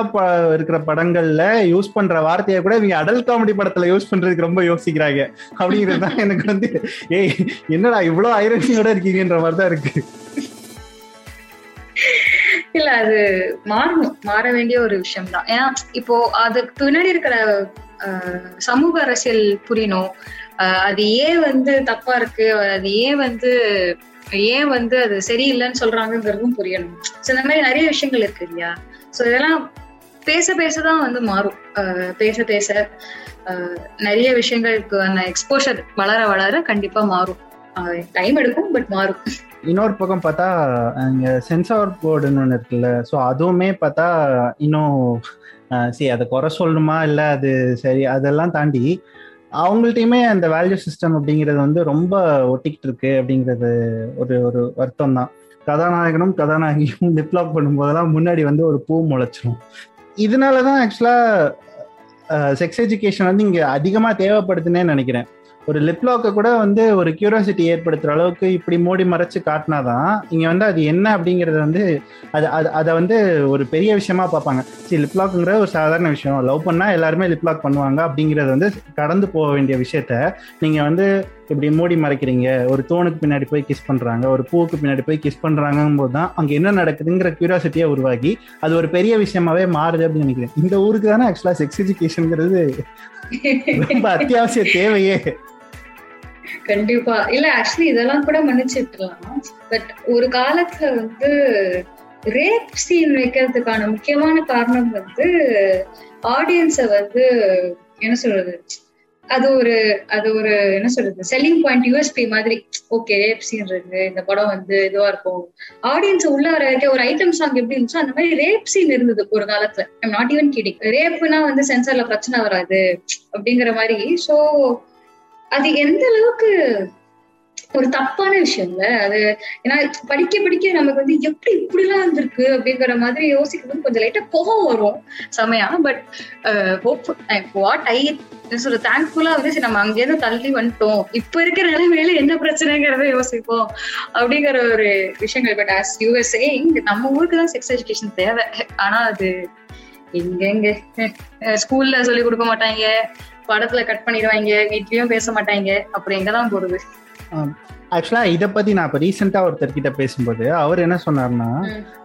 இருக்கிற படங்கள்ல யூஸ் பண்ற வார்த்தையை கூட இவங்க அடல் காமெடி படத்துல யூஸ் பண்றதுக்கு ரொம்ப யோசிக்கிறாங்க அப்படிங்கிறது தான் எனக்கு வந்து ஏய் என்னடா இவ்வளவு ஐரோனியோட இருக்கீங்கன்ற மாதிரி தான் இருக்கு இல்ல அது மாறணும் மாற வேண்டிய ஒரு விஷயம் தான் ஏன்னா இப்போ அதுக்கு பின்னாடி இருக்கிற சமூக அரசியல் புரியணும் அது ஏன் வந்து தப்பா இருக்கு அது ஏன் வந்து ஏன் வந்து அது சரியில்லைன்னு சொல்றாங்கிறதும் புரியணும் ஸோ இந்த மாதிரி நிறைய விஷயங்கள் இருக்கு இல்லையா ஸோ இதெல்லாம் பேச பேசதான் வந்து மாறும் பேச பேச நிறைய விஷயங்களுக்கு அந்த எக்ஸ்போஷர் வளர வளர கண்டிப்பா மாறும் டைம் எடுக்கும் பட் மாறும் இன்னொரு பக்கம் பார்த்தா இங்கே சென்சார் போர்டுன்னு ஒன்று இருக்குல்ல ஸோ அதுவுமே பார்த்தா இன்னும் சரி அதை குறை சொல்லணுமா இல்லை அது சரி அதெல்லாம் தாண்டி அவங்கள்ட்டையுமே அந்த வேல்யூ சிஸ்டம் அப்படிங்கிறது வந்து ரொம்ப ஒட்டிக்கிட்டு இருக்கு அப்படிங்கிறது ஒரு ஒரு வருத்தம் தான் கதாநாயகனும் கதாநாயகியும் டிப்ளாப் பண்ணும்போதெல்லாம் முன்னாடி வந்து ஒரு பூ முளைச்சிரும் இதனால தான் ஆக்சுவலாக செக்ஸ் எஜுகேஷன் வந்து இங்கே அதிகமாக தேவைப்படுதுன்னே நினைக்கிறேன் ஒரு லிப்லாக்கை கூட வந்து ஒரு கியூரியாசிட்டி ஏற்படுத்துகிற அளவுக்கு இப்படி மூடி மறைச்சு காட்டினாதான் இங்கே வந்து அது என்ன அப்படிங்கிறத வந்து அது அது அதை வந்து ஒரு பெரிய விஷயமா பார்ப்பாங்க சரி லிப்லாக்குங்கிற ஒரு சாதாரண விஷயம் லவ் பண்ணால் எல்லாருமே லிப்லாக் பண்ணுவாங்க அப்படிங்கிறது வந்து கடந்து போக வேண்டிய விஷயத்த நீங்கள் வந்து இப்படி மூடி மறைக்கிறீங்க ஒரு தோணுக்கு பின்னாடி போய் கிஸ் பண்ணுறாங்க ஒரு பூவுக்கு பின்னாடி போய் கிஸ் பண்ணுறாங்கும் போது தான் அங்கே என்ன நடக்குதுங்கிற கியூரியாசிட்டியை உருவாகி அது ஒரு பெரிய விஷயமாவே மாறுது அப்படின்னு நினைக்கிறேன் இந்த ஊருக்கு தானே ஆக்சுவலாக செக்ஸ் எஜுகேஷனுங்கிறது ரொம்ப அத்தியாவசிய தேவையே கண்டிப்பா இல்ல ஆக்சுவலி இதெல்லாம் கூட மன்னிச்சுட்டுலாம் பட் ஒரு காலத்துல வந்து ரேப் சீன் வைக்கிறதுக்கான முக்கியமான காரணம் வந்து ஆடியன்ஸ வந்து என்ன சொல்றது அது ஒரு அது ஒரு என்ன சொல்றது செல்லிங் பாயிண்ட் யூஎஸ்பி மாதிரி ஓகே ரேப் சீன் இருக்கு இந்த படம் வந்து இதுவா இருக்கும் ஆடியன்ஸ் உள்ள வர வரைக்கும் ஒரு ஐட்டம் சாங் எப்படி இருந்துச்சோ அந்த மாதிரி ரேப் சீன் இருந்தது ஒரு காலத்துல நாட் ஈவன் கிடிங் ரேப்னா வந்து சென்சார்ல பிரச்சனை வராது அப்படிங்கிற மாதிரி சோ அது எந்த அளவுக்கு ஒரு தப்பான விஷயம் இல்ல அது ஏன்னா படிக்க படிக்க நமக்கு வந்து எப்படி இப்படி எல்லாம் இருந்திருக்கு அப்படிங்கிற மாதிரி யோசிக்கிறது கொஞ்சம் லைட்டா கோபம் வரும் செமையா பட் வாட் ஐ சொல்ற தேங்க்ஃபுல்லா வந்து நம்ம அங்கேயிருந்து தள்ளி வந்துட்டோம் இப்ப இருக்கிற நிலைமையில என்ன பிரச்சனைங்கிறத யோசிப்போம் அப்படிங்கிற ஒரு விஷயங்கள் பட் ஆஸ் யூஎஸ்ஏ நம்ம ஊருக்கு தான் செக்ஸ் எஜுகேஷன் தேவை ஆனா அது எங்க எங்க ஸ்கூல்ல சொல்லி கொடுக்க மாட்டாங்க படத்துல கட் பண்ணிடுவாங்க வீட்லயும் பேச மாட்டாங்க
அப்புறம் எங்கதான் போடுது ஆக்சுவலா இதை பத்தி நான் இப்போ ரீசெண்டா ஒருத்தர் கிட்ட பேசும்போது அவர் என்ன சொன்னார்னா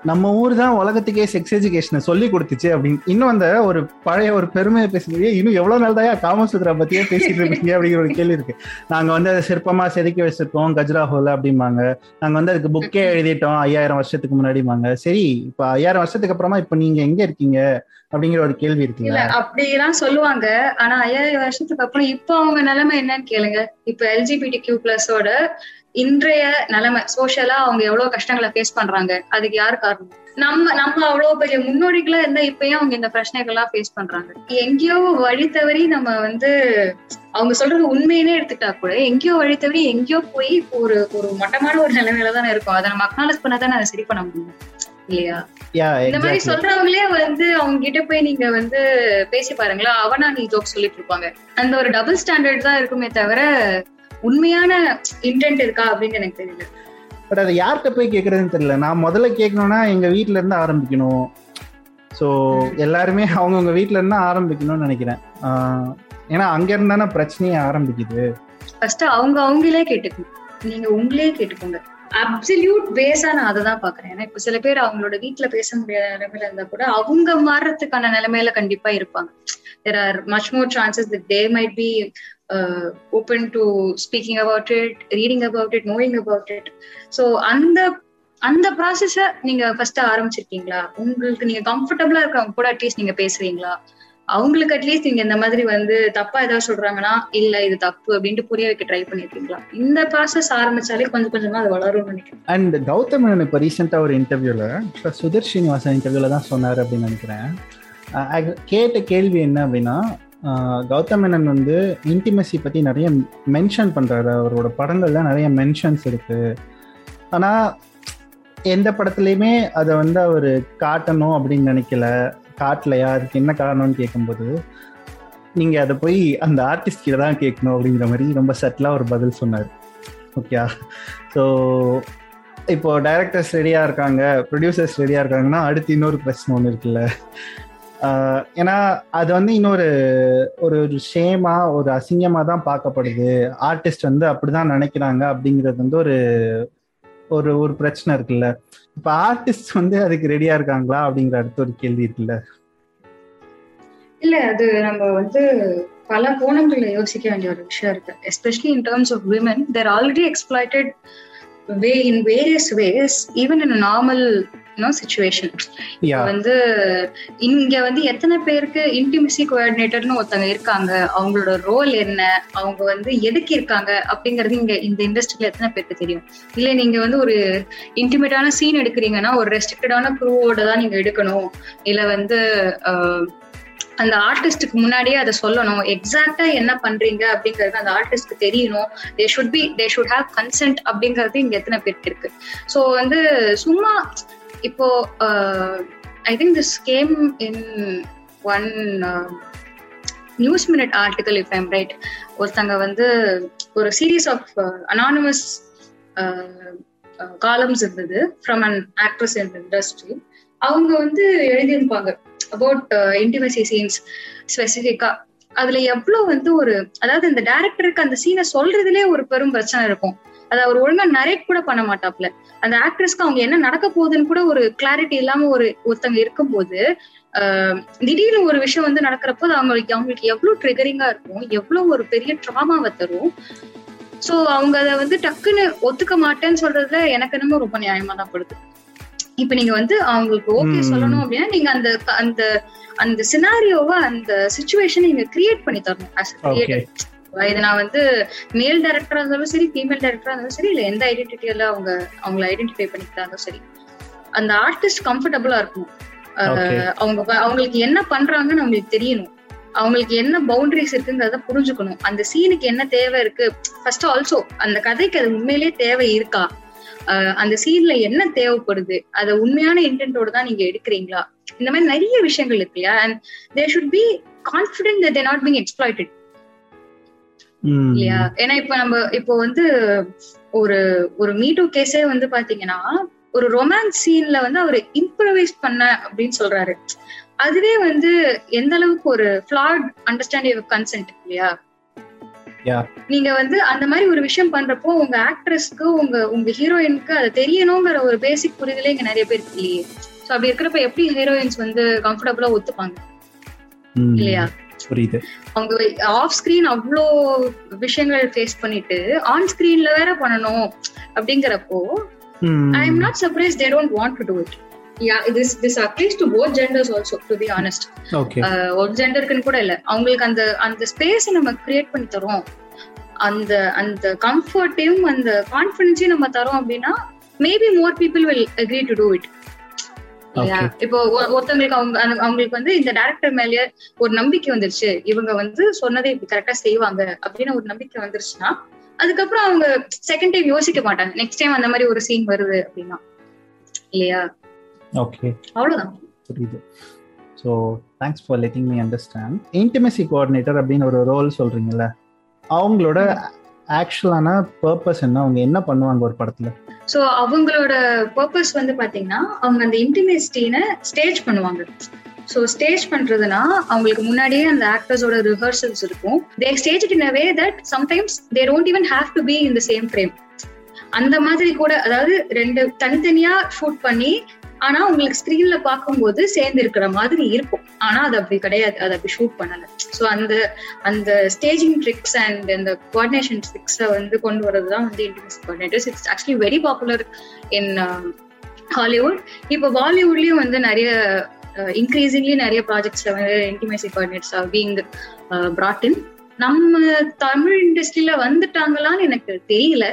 நம்ம ஊர் தான் உலகத்துக்கே செக்ஸ் எஜுகேஷனை சொல்லி கொடுத்துச்சு அப்படின்னு இன்னும் அந்த ஒரு பழைய ஒரு பெருமையை பேசுகிறீங்க இன்னும் எவ்வளவு நாள் தான் காமசூத்ரா பத்தியே பேசிட்டு இருக்கீங்க அப்படிங்கிற ஒரு கேள்வி இருக்கு நாங்க வந்து அதை சிற்பமா செதுக்கி வச்சிருக்கோம் கஜ்ரா ஹோல் அப்படிம்பாங்க நாங்க வந்து அதுக்கு புக்கே எழுதிட்டோம் ஐயாயிரம் வருஷத்துக்கு முன்னாடிம்பாங்க சரி இப்போ ஐயாயிரம் வருஷத்துக்கு அப்புறமா இப்போ நீங்க எங்க இருக்கீங்க அப்படிங்கிற ஒரு கேள்வி இருக்கு
அப்படி எல்லாம் சொல்லுவாங்க ஆனா ஐயாயிரம் வருஷத்துக்கு அப்புறம் இப்ப அவங்க நிலைமை என்னன்னு கேளுங்க இப்ப எல்ஜிபிடி கியூ பிளஸோட இன்றைய நிலைமை சோசியலா அவங்க எவ்வளவு கஷ்டங்களை ஃபேஸ் பண்றாங்க அதுக்கு யாரு காரணம் நம்ம நம்ம அவ்வளவு பெரிய முன்னோடிகளா இருந்தா இப்பயும் அவங்க இந்த பிரச்சனைகள்லாம் ஃபேஸ் பண்றாங்க எங்கேயோ வழி தவறி நம்ம வந்து அவங்க சொல்றது உண்மையினே எடுத்துட்டா கூட எங்கேயோ வழி தவறி எங்கேயோ போய் ஒரு ஒரு மட்டமான ஒரு நிலைமையில தானே இருக்கும் அதை நம்ம அக்னாலஜ் பண்ண அதை சரி பண்ண முடியும் இல்லையா இந்த மாதிரி சொல்றவங்களே வந்து அவங்க கிட்ட போய் நீங்க வந்து பேசி பாருங்களா அவனா நீ ஜோக் சொல்லிட்டு இருப்பாங்க அந்த ஒரு டபுள் ஸ்டாண்டர்ட் தான் இருக்குமே தவிர உண்மையான இன்டென்ட் இருக்கா
அப்படின்னு எனக்கு தெரியல பட் அதை யார்கிட்ட போய் கேட்கறதுன்னு தெரியல நான் முதல்ல கேட்கணும்னா எங்க வீட்டுல இருந்து ஆரம்பிக்கணும் ஸோ எல்லாருமே அவங்கவுங்க வீட்டுல இருந்து ஆரம்பிக்கணும்னு நினைக்கிறேன் ஏன்னா
அங்க இருந்தானே பிரச்சனையே ஆரம்பிக்குது ஃபர்ஸ்ட் அவங்க அவங்களே கேட்டுக்கணும் நீங்க உங்களே கேட்டுக்கோங்க அப்சல்யூட் பேஸா நான் அதை தான் பாக்குறேன் ஏன்னா இப்ப சில பேர் அவங்களோட வீட்டுல பேச முடியாத நிலைமையில இருந்தா கூட அவங்க மாறுறதுக்கான நிலைமையில கண்டிப்பா இருப்பாங்க there are much more chances that they might be open to speaking about it reading about it knowing about it so அந்த அந்த ப்ராசஸ நீங்க ஃபர்ஸ்ட் ஆரம்பிச்சிருக்கீங்களா உங்களுக்கு நீங்க கம்ஃபர்டபுளா இருக்கவங்க கூட அட்லீஸ்ட் நீங்க பேசுறீங்களா அவங்களுக்கு அட்லீஸ்ட் நீங்க இந்த மாதிரி வந்து தப்பா ஏதாவது சொல்றாங்கன்னா இல்ல இது தப்பு அப்படின்ட்டு புரிய வைக்க ட்ரை பண்ணிருக்கீங்களா இந்த ப்ராசஸ் ஆரம்பிச்சாலே கொஞ்சம் கொஞ்சமா அது வளரும் நினைக்கிறேன்
அண்ட் கௌதம் இப்ப இப்போ ரீசெண்டாக ஒரு இன்டர்வியூல சுதர் ஸ்ரீனிவாசன் இன்டர்வியூல தான் சொன்னார் அப்படின்னு நினைக்கிறேன் கேட்ட கேள்வி என்ன அப்படின்னா கௌதம் மேனன் வந்து இன்டிமசி பற்றி நிறைய மென்ஷன் பண்ணுறாரு அவரோட படங்கள்ல நிறைய மென்ஷன்ஸ் இருக்கு ஆனால் எந்த படத்துலையுமே அதை வந்து அவர் காட்டணும் அப்படின்னு நினைக்கல காட்டலையா அதுக்கு என்ன காரணம்னு கேட்கும்போது நீங்க அதை போய் அந்த ஆர்டிஸ்ட் கிட்ட தான் கேட்கணும் அப்படிங்கிற மாதிரி ரொம்ப செட்டிலாக ஒரு பதில் சொன்னார் ஓகே ஸோ இப்போ டைரக்டர்ஸ் ரெடியாக இருக்காங்க ப்ரொடியூசர்ஸ் ரெடியாக இருக்காங்கன்னா அடுத்து இன்னொரு பிரச்சனை ஒன்று இருக்குல்ல ஏன்னா அது வந்து இன்னொரு ஒரு ஷேமா ஒரு அசிங்கமாக தான் பார்க்கப்படுது ஆர்டிஸ்ட் வந்து அப்படிதான் நினைக்கிறாங்க அப்படிங்கிறது வந்து ஒரு ஒரு ஒரு பிரச்சனை இருக்குல்ல இப்ப ஆர்டிஸ்ட் வந்து அதுக்கு ரெடியா இருக்காங்களா அப்படிங்கிற அடுத்த ஒரு கேள்வி இருக்குல்ல இல்ல அது
நம்ம வந்து பல கோணங்கள்ல யோசிக்க வேண்டிய ஒரு விஷயம் இருக்கு especially in terms of women they're already exploited way in various ways even in normal no situation வந்து இங்க வந்து எத்தனை பேருக்கு இன்டிமிசி கோஆர்டினேட்டர்னு ஒருத்தவங்க இருக்காங்க அவங்களோட ரோல் என்ன அவங்க வந்து எதுக்கு இருக்காங்க அப்படிங்கறது இங்க இந்த இண்டஸ்ட்ரியில எத்தனை பேருக்கு தெரியும் இல்ல நீங்க வந்து ஒரு இன்டிமேட்டான சீன் எடுக்கிறீங்கன்னா ஒரு ரெஸ்ட்ரிக்டடான குரூவோட தான் நீங்க எடுக்கணும் இல்ல வந்து அந்த ஆர்டிஸ்டுக்கு முன்னாடியே அதை சொல்லணும் எக்ஸாக்டா என்ன பண்றீங்க அப்படிங்கறது அந்த ஆர்டிஸ்ட்க்கு தெரியணும் they should be they should have consent அப்படிங்கறது இங்க எத்தனை பேருக்கு இருக்கு ஸோ வந்து சும்மா இப்போ I think this came in one News Minute article if I'm right ஒருத்தங்க வந்து ஒரு சீரீஸ் ஆஃப் அனானிமஸ் காலம்ஸ் இருந்தது from an actress in industry அவங்க வந்து எழுதியிருப்பாங்க அபவுட் இன்டிமசி சீன்ஸ் ஸ்பெசிஃபிக்கா அதுல எவ்வளவு வந்து ஒரு அதாவது இந்த டேரக்டருக்கு அந்த சீனை சொல்றதுலேயே ஒரு பெரும் பிரச்சனை இருக்கும் அதை அவர் ஒழுங்கா நரேட் கூட பண்ண மாட்டாப்ல அந்த ஆக்ட்ரஸ்க்கு அவங்க என்ன நடக்க போகுதுன்னு கூட ஒரு கிளாரிட்டி இல்லாம ஒரு ஒருத்தவங்க இருக்கும்போது திடீர்னு ஒரு விஷயம் வந்து நடக்கிறப்போ அவங்களுக்கு அவங்களுக்கு எவ்வளவு ட்ரிகரிங்கா இருக்கும் எவ்வளவு ஒரு பெரிய ட்ராமாவை தரும் சோ அவங்க அதை வந்து டக்குன்னு ஒத்துக்க மாட்டேன்னு சொல்றதுல எனக்கு என்னமோ ரொம்ப நியாயமா தான் படுது இப்ப நீங்க வந்து அவங்களுக்கு ஓகே சொல்லணும் அப்படின்னா நீங்க அந்த அந்த அந்த சினாரியோவை அந்த சுச்சுவேஷன் நீங்க கிரியேட் பண்ணி தரணும் இது நான் வந்து மேல் டேரக்டரா இருந்தாலும் சரி ஃபீமேல் டேரக்டரா இருந்தாலும் சரி இல்ல எந்த ஐடென்டிட்டியில அவங்க அவங்கள ஐடென்டிஃபை பண்ணிக்கிட்டாலும் சரி அந்த ஆர்டிஸ்ட் கம்ஃபர்டபுளா இருக்கணும் அவங்க அவங்களுக்கு என்ன பண்றாங்கன்னு அவங்களுக்கு தெரியணும் அவங்களுக்கு என்ன பவுண்டரிஸ் இருக்குங்கிறத புரிஞ்சுக்கணும் அந்த சீனுக்கு என்ன தேவை இருக்கு ஃபர்ஸ்ட் ஆல்சோ அந்த கதைக்கு அது உண்மையிலேயே தேவை இருக்கா அந்த சீன்ல என்ன தேவைப்படுது அத உண்மையான இன்டென்டோட தான் நீங்க எடுக்கிறீங்களா இந்த மாதிரி நிறைய விஷயங்கள் இருக்கு இல்லையா and there should be confident that not being exploited இல்லையா ஏன்னா இப்ப நம்ம இப்போ வந்து ஒரு ஒரு மீட்டூ கேஸே வந்து பாத்தீங்கன்னா ஒரு ரொமான்ஸ் சீன்ல வந்து அவர் இம்ப்ரவைஸ் பண்ண அப்படின்னு சொல்றாரு அதுவே வந்து எந்த அளவுக்கு ஒரு ஃபிளாட்
அண்டர்ஸ்டாண்டிங் கன்சென்ட் இல்லையா நீங்க வந்து அந்த மாதிரி
ஒரு விஷயம் பண்றப்போ உங்க ஆக்ட்ரஸ்க்கு உங்க உங்க ஹீரோயினுக்கு அதை தெரியணுங்கிற ஒரு பேசிக் புரிதலே இங்க நிறைய பேருக்கு இல்லையே சோ அப்படி இருக்கிறப்ப எப்படி ஹீரோயின்ஸ் வந்து கம்ஃபர்டபுளா ஒத்துப்பாங்க இல்லையா
புரியுது
அவங்க ஆஃப் ஸ்கிரீன் அவ்வளோ விஷயங்கள் ஃபேஸ் பண்ணிட்டு ஆன் ஸ்கிரீன்ல வேற பண்ணணும் அப்படிங்கிறப்போ I am not surprise they don't want to do it this this applies to both genders also to be honest ஒரு ஜெண்டருக்குன்னு கூட இல்ல அவங்களுக்கு அந்த அந்த ஸ்பேஸ் நம்ம கிரியேட் பண்ணி தரோம் அந்த அந்த கம்ஃபர்ட்டையும் அந்த கான்ஃபிடன்ஸையும் நம்ம தரோம் அப்படின்னா maybe more people will agree to do it இப்போ ஒருத்தவங்களுக்கு அவங்க அவங்களுக்கு வந்து இந்த டேரக்டர் மேலேயே ஒரு நம்பிக்கை வந்துருச்சு இவங்க வந்து சொன்னதை இப்படி கரெக்டா செய்வாங்க அப்படின்னு ஒரு நம்பிக்கை வந்துருச்சுன்னா அதுக்கப்புறம் அவங்க செகண்ட் டைம் யோசிக்க மாட்டாங்க நெக்ஸ்ட் டைம் அந்த மாதிரி ஒரு சீன் வருது அப்படின்னா இல்லையா
ஓகே அவ்வளவுதான் புரியுது so thanks for letting me understand intimacy coordinator அப்படின்னு ஒரு ரோல் சொல்றீங்கல்ல அவங்களோட ஆக்சுவலான பர்பஸ் என்ன அவங்க என்ன பண்ணுவாங்க ஒரு படத்துல ஸோ அவங்களோட
பர்பஸ் வந்து பார்த்தீங்கன்னா அவங்க அந்த இன்டிமேஸ்டினை ஸ்டேஜ் பண்ணுவாங்க ஸோ ஸ்டேஜ் பண்றதுனா அவங்களுக்கு முன்னாடியே அந்த ஆக்டர்ஸோட ரிஹர்சல்ஸ் இருக்கும் they stage in a way that sometimes they don't even have to be in the same frame அந்த மாதிரி கூட அதாவது ரெண்டு தனித்தனியா ஷூட் பண்ணி ஆனா உங்களுக்கு ஸ்கிரீன்ல பார்க்கும்போது சேர்ந்து இருக்கிற மாதிரி இருக்கும் ஆனா அது அப்படி கிடையாது அதை அப்படி ஷூட் பண்ணல ஸோ அந்த அந்த ஸ்டேஜிங் ட்ரிக்ஸ் அண்ட் அந்த கோஆர்டினேஷன் ட்ரிக்ஸை வந்து கொண்டு வரதுதான் வந்து intimacy coordinators it's actually very popular in Hollywood இப்போ பாலிவுட்லயும் வந்து நிறைய இன்க்ரீசிங்லி uh, நிறைய ப்ராஜெக்ட்ஸ்ல வந்து இன்டிமேசி கோஆர்டினேட்ஸ் ஆர் பீங் இன் நம்ம தமிழ் இண்டஸ்ட்ரியில வந்துட்டாங்களான்னு எனக்கு தெரியல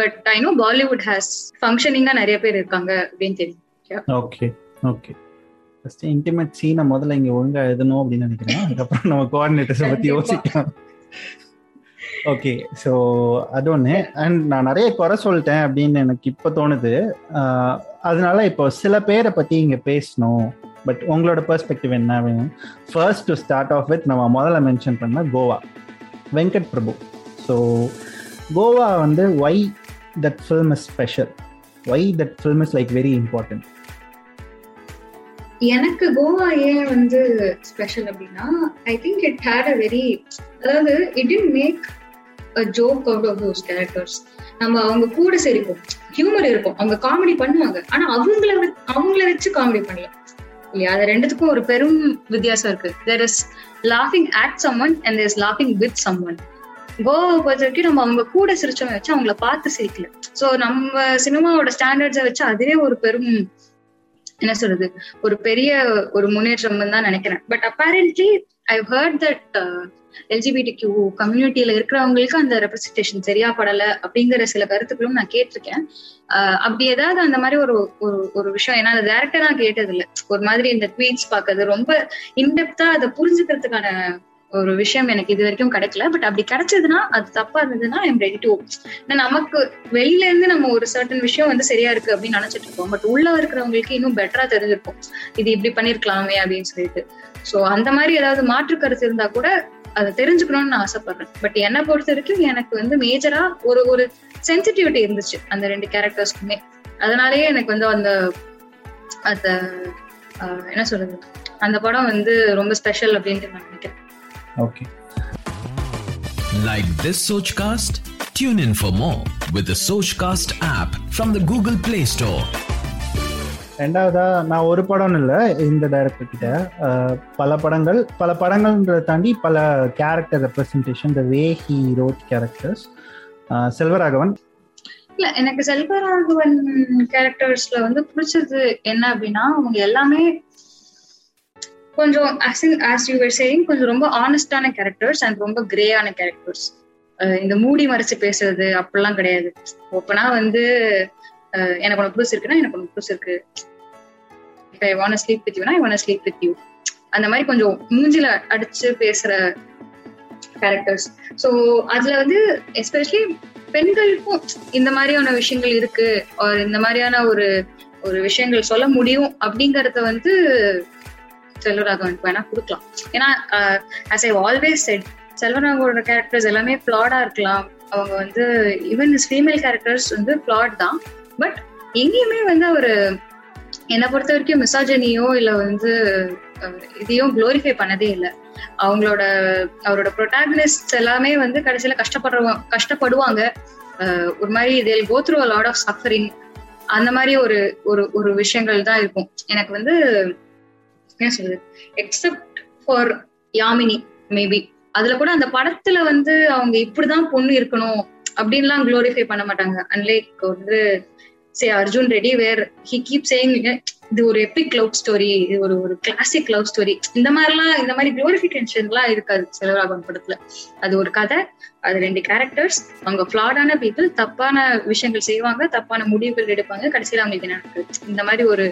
but I know Bollywood functioning ஃபங்க்ஷனிங்கா நிறைய பேர் இருக்காங்க அப்படின்னு தெரியும்
ஓகே ஓகே ஃபர்ஸ்ட் இன்டிமேட் சீனை முதல்ல இங்க ஒழுங்கா எழுதணும் அப்படின்னு நினைக்கிறேன் அதுக்கப்புறம் நம்ம கோஆர்டினேட்டர்ஸை பத்தி யோசிக்கலாம் ஓகே ஸோ அது ஒன்று அண்ட் நான் நிறைய குறை சொல்லிட்டேன் அப்படின்னு எனக்கு இப்போ தோணுது அதனால இப்போ சில பேரை பற்றி இங்கே பேசணும் பட் உங்களோட பெர்ஸ்பெக்டிவ் என்ன வேணும் first to start off with நம்ம முதல்ல மென்ஷன் பண்ண கோவா வெங்கட் பிரபு ஸோ கோவா வந்து why that film is special why that film is like very important
எனக்கு கோவா ஏன் வந்து ஸ்பெஷல் அப்படின்னா I think it had a very அதாவது it in make a joke out of those characters நம்ம அவங்க கூட சரிப்போம் ஹியூமர் இருக்கும் அவங்க காமெடி பண்ணுவாங்க ஆனா அவங்கள அவங்கள வச்சு காமெடி பண்ணலாம் இல்லையா அது ரெண்டுத்துக்கும் ஒரு பெரும் வித்தியாசம் இருக்கு there is லாஃபிங் add some one and there is லாஃபிங் with some one கோவாவை பொறுத்த வரைக்கும் நம்ம அவங்க கூட சிரிச்சவங்க வச்சு அவங்கள பார்த்து சிரிக்கல ஸோ நம்ம சினிமாவோட ஸ்டாண்டர்ட்ஸை வச்சு அதுவே ஒரு பெரும் என்ன சொல்றது ஒரு பெரிய ஒரு முன்னேற்றம் தான் நினைக்கிறேன் but apparently I heard that LGBT Q கம்யூனிட்டியில இருக்கிறவங்களுக்கு அந்த ரெப்ரஸன்டேஷன் சரியா படல அப்படிங்கிற சில கருத்துக்களும் நான் கேட்டிருக்கேன் uh, அப்படி ஏதாவது அந்த மாதிரி ஒரு ஒரு விஷயம் ஏன்னா அதை டேரக்டா நான் கேட்டது இல்லை ஒரு மாதிரி இந்த ட்வீட்ஸ் பாக்குறது ரொம்ப இன்டெப்தா அதை புரிஞ்சுக்கிறதுக்கான ஒரு விஷயம் எனக்கு இது வரைக்கும் கிடைக்கல பட் அப்படி கிடைச்சதுன்னா அது தப்பா இருந்ததுன்னா ஐம் ரெடி டு ஏன்னா நமக்கு வெளியில இருந்து நம்ம ஒரு சர்டன் விஷயம் வந்து சரியா இருக்கு அப்படின்னு நினைச்சிட்டு இருக்கோம் பட் உள்ள இருக்கிறவங்களுக்கு இன்னும் பெட்டரா தெரிஞ்சிருக்கும் இது இப்படி பண்ணிருக்கலாமே அப்படின்னு சொல்லிட்டு சோ அந்த மாதிரி ஏதாவது மாற்று கருத்து இருந்தா கூட அதை தெரிஞ்சுக்கணும்னு நான் ஆசைப்படுறேன் பட் என்னை பொறுத்த வரைக்கும் எனக்கு வந்து மேஜரா ஒரு ஒரு சென்சிட்டிவிட்டி இருந்துச்சு அந்த ரெண்டு கேரக்டர்ஸ்க்குமே அதனாலயே எனக்கு வந்து அந்த அந்த என்ன சொல்றது அந்த படம் வந்து ரொம்ப ஸ்பெஷல் அப்படின்ட்டு நான் நினைக்கிறேன்
Okay.
Like this Sochcast? Tune in for more with the Sochcast app from the Google Play Store. ரெண்டாவதா
நான் ஒரு படம் இல்லை இந்த டைரக்டர் கிட்ட பல படங்கள் பல படங்கள்ன்றதை தாண்டி பல character representation the way he wrote characters
Selvaraghavan இல்ல எனக்கு செல்வராகவன் கேரக்டர்ஸ்ல வந்து பிடிச்சது என்ன அப்படின்னா அவங்க எல்லாமே கொஞ்சம் ஆஸ் யூ வர் சேயிங் கொஞ்சம் ரொம்ப ஆனஸ்டான கேரக்டர்ஸ் அண்ட் ரொம்ப கிரேயான கேரக்டர்ஸ் இந்த மூடி மறைச்சு பேசுறது அப்படிலாம் கிடையாது ஓப்பனா வந்து எனக்கு ஒன்று புதுசு இருக்குன்னா எனக்கு ஒன்று புதுசு இருக்கு ஐ வாண்ட் ஸ்லீப் வித் யூனா I want sleep with you அந்த மாதிரி கொஞ்சம் மூஞ்சில அடிச்சு பேசுற கேரக்டர்ஸ் ஸோ அதுல வந்து எஸ்பெஷலி பெண்களுக்கும் இந்த மாதிரியான விஷயங்கள் இருக்கு இந்த மாதிரியான ஒரு ஒரு விஷயங்கள் சொல்ல முடியும் அப்படிங்கறத வந்து செல்வராகவனுக்கு வேணா கொடுக்கலாம் ஏன்னா ஆஸ் ஐ ஆல்வேஸ் செட் செல்வராகவனோட கேரக்டர்ஸ் எல்லாமே பிளாடா இருக்கலாம் அவங்க வந்து ஈவன் ஃபீமேல் கேரக்டர்ஸ் வந்து பிளாட் தான் பட் எங்கேயுமே வந்து ஒரு என்னை பொறுத்த வரைக்கும் மிசாஜனியோ இல்லை வந்து இதையும் குளோரிஃபை பண்ணதே இல்லை அவங்களோட அவரோட ப்ரொட்டாகனிஸ்ட் எல்லாமே வந்து கடைசியில் கஷ்டப்படுறவங்க கஷ்டப்படுவாங்க ஒரு மாதிரி இதில் go through a lot of suffering அந்த மாதிரி ஒரு ஒரு ஒரு விஷயங்கள் தான் இருக்கும் எனக்கு வந்து என்ன சொல்றது எக்ஸப்ட் ஃபார் யாமினி மேபி அதுல கூட அந்த படத்துல வந்து அவங்க இப்படிதான் பொண்ணு இருக்கணும் அப்படின்லாம் குளோரிஃபை பண்ண மாட்டாங்க அன்லைக் வந்து say Arjun Reddy where he keep saying இது ஒரு எப்பிக் லவ் ஸ்டோரி இது ஒரு ஒரு கிளாசிக் லவ் ஸ்டோரி இந்த மாதிரிலாம் இந்த மாதிரி எல்லாம் இருக்காது செலவராகவன் படத்துல அது ஒரு கதை அது ரெண்டு கேரக்டர்ஸ் அவங்க ஃபிளாடான பீப்புள் தப்பான விஷயங்கள் செய்வாங்க தப்பான முடிவுகள் எடுப்பாங்க கடைசியில அவங்களுக்கு என்ன நடக்குது இந்த மாதிரி ஒரு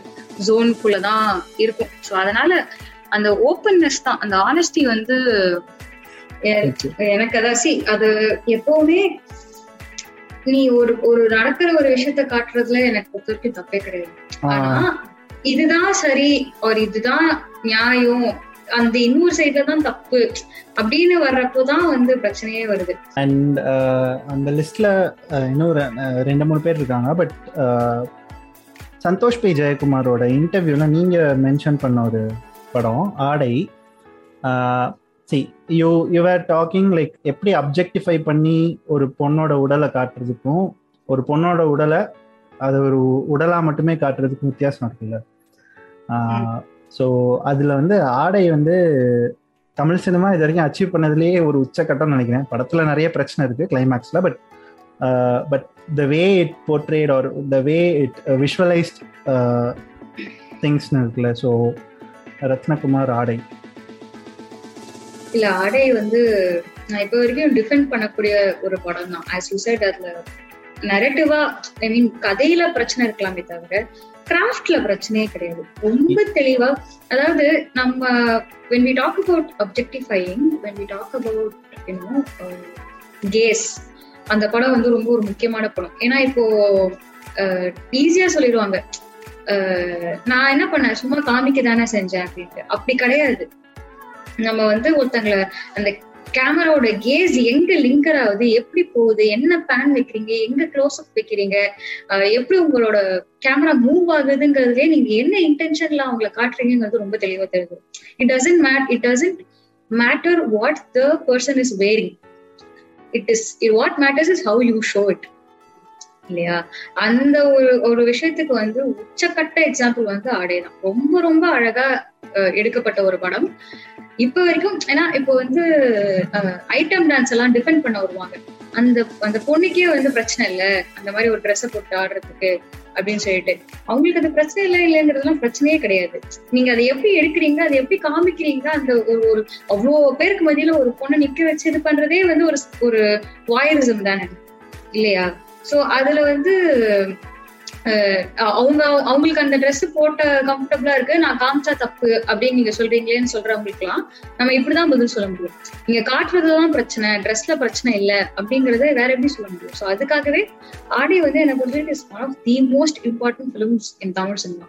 குள்ளதான் இருக்கும் ஸோ அதனால அந்த ஓப்பன்னஸ் தான் அந்த ஆனஸ்டி வந்து எனக்கு அதான் சி அது எப்பவுமே நீ ஒரு ஒரு நடக்கிற ஒரு விஷயத்த காட்டுறதுல எனக்கு பொறுத்த வரைக்கும் தப்பே கிடையாது ஆனா இதுதான் சரி ஒரு இதுதான்
நியாயம் அந்த இன்னொரு சைட்ல தான் தப்பு அப்படின்னு வர்றப்போ தான் வந்து பிரச்சனையே வருது அண்ட் uh, அந்த லிஸ்ட்ல uh, இன்னொரு uh, ரெண்டு மூணு பேர் இருக்காங்க பட் சந்தோஷ் பி ஜெயக்குமாரோட இன்டர்வியூல நீங்க மென்ஷன் பண்ண ஒரு படம் Aadai see you you are talking like எப்படி அப்ஜெக்டிஃபை பண்ணி ஒரு பொண்ணோட உடலை காட்டுறதுக்கும் ஒரு பொண்ணோட உடலை அது ஒரு உடலா மட்டுமே காட்டுறதுக்கு வித்தியாசம் இருக்குல்ல ஸோ அதுல வந்து ஆடை வந்து தமிழ் சினிமா இது வரைக்கும் அச்சீவ் பண்ணதுலேயே ஒரு உச்சக்கட்டம் நினைக்கிறேன் படத்துல நிறைய பிரச்சனை இருக்கு கிளைமேக்ஸ்ல but but the way it portrayed or the way it visualised திங்ஸ்னு இருக்குல்ல ஸோ ரத்னகுமார் ஆடை இல்ல ஆடை வந்து
நான் இப்போ வரைக்கும் டிஃபெண்ட் பண்ணக்கூடிய ஒரு படம் தான் யூ சைட் அதுல நெரட்டிவா ஐ மீன் கதையில பிரச்சனை இருக்கலாமே தவிர கிராஃப்ட்ல பிரச்சனையே கிடையாது ரொம்ப தெளிவா அதாவது நம்ம when we talk about objectifying when we talk about gaze அந்த படம் வந்து ரொம்ப ஒரு முக்கியமான படம் ஏன்னா இப்போ ஈஸியா uh, சொல்லிடுவாங்க uh, நான் என்ன பண்ணேன் சும்மா காமிக்க தானே செஞ்சேன் அப்படின்ட்டு அப்படி கிடையாது நம்ம வந்து ஒருத்தங்களை அந்த கேமராவோட கேஸ் எங்க லிங்கர் ஆகுது எப்படி போகுது என்ன பேன் வைக்கிறீங்க எங்க க்ளோஸ் அப் வைக்கிறீங்க எப்படி உங்களோட கேமரா மூவ் ஆகுதுங்கிறதுலயே நீங்க என்ன இன்டென்ஷன்ல அவங்களை காட்டுறீங்கிறது ரொம்ப தெளிவா தெரியுது it doesn't mat it doesn't matter what the person is wearing it is it what matters is how you show it இல்லையா அந்த ஒரு ஒரு விஷயத்துக்கு வந்து உச்சக்கட்ட எக்ஸாம்பிள் வந்து ஆடை தான் ரொம்ப ரொம்ப அழகா எடுக்கப்பட்ட ஒரு படம் இப்ப வரைக்கும் ஏன்னா இப்போ வந்து ஐட்டம் டான்ஸ் எல்லாம் டிஃபெண்ட் பண்ண வருவாங்க அந்த அந்த பொண்ணுக்கே வந்து பிரச்சனை இல்ல அந்த மாதிரி ஒரு ட்ரெஸ்ஸை போட்டு ஆடுறதுக்கு அப்படின்னு சொல்லிட்டு அவங்களுக்கு அது பிரச்சனை இல்லை இல்லைங்கிறதுலாம் பிரச்சனையே கிடையாது நீங்க அதை எப்படி எடுக்கிறீங்க அதை எப்படி காமிக்கிறீங்க அந்த ஒரு ஒரு அவ்வளோ பேருக்கு மதியில ஒரு பொண்ணை நிக்க வச்சு இது பண்றதே வந்து ஒரு ஒரு வாயரிசம் தானே இல்லையா சோ அதுல வந்து அவங்க அவங்களுக்கு அந்த ட்ரெஸ் போட்ட கம்ஃபர்டபுளா இருக்கு நான் காமிச்சா தப்பு அப்படின்னு நீங்க சொல்றீங்களேன்னு சொல்றவங்களுக்கு எல்லாம் நம்ம இப்படிதான் பதில் சொல்ல முடியும் நீங்க காட்டுறதுதான் பிரச்சனை ட்ரெஸ்ல பிரச்சனை இல்ல அப்படிங்கறத வேற எப்படி சொல்ல முடியும் சோ அதுக்காகவே ஆடை வந்து எனக்கு பொறுத்த is one of the most important films in Tamil cinema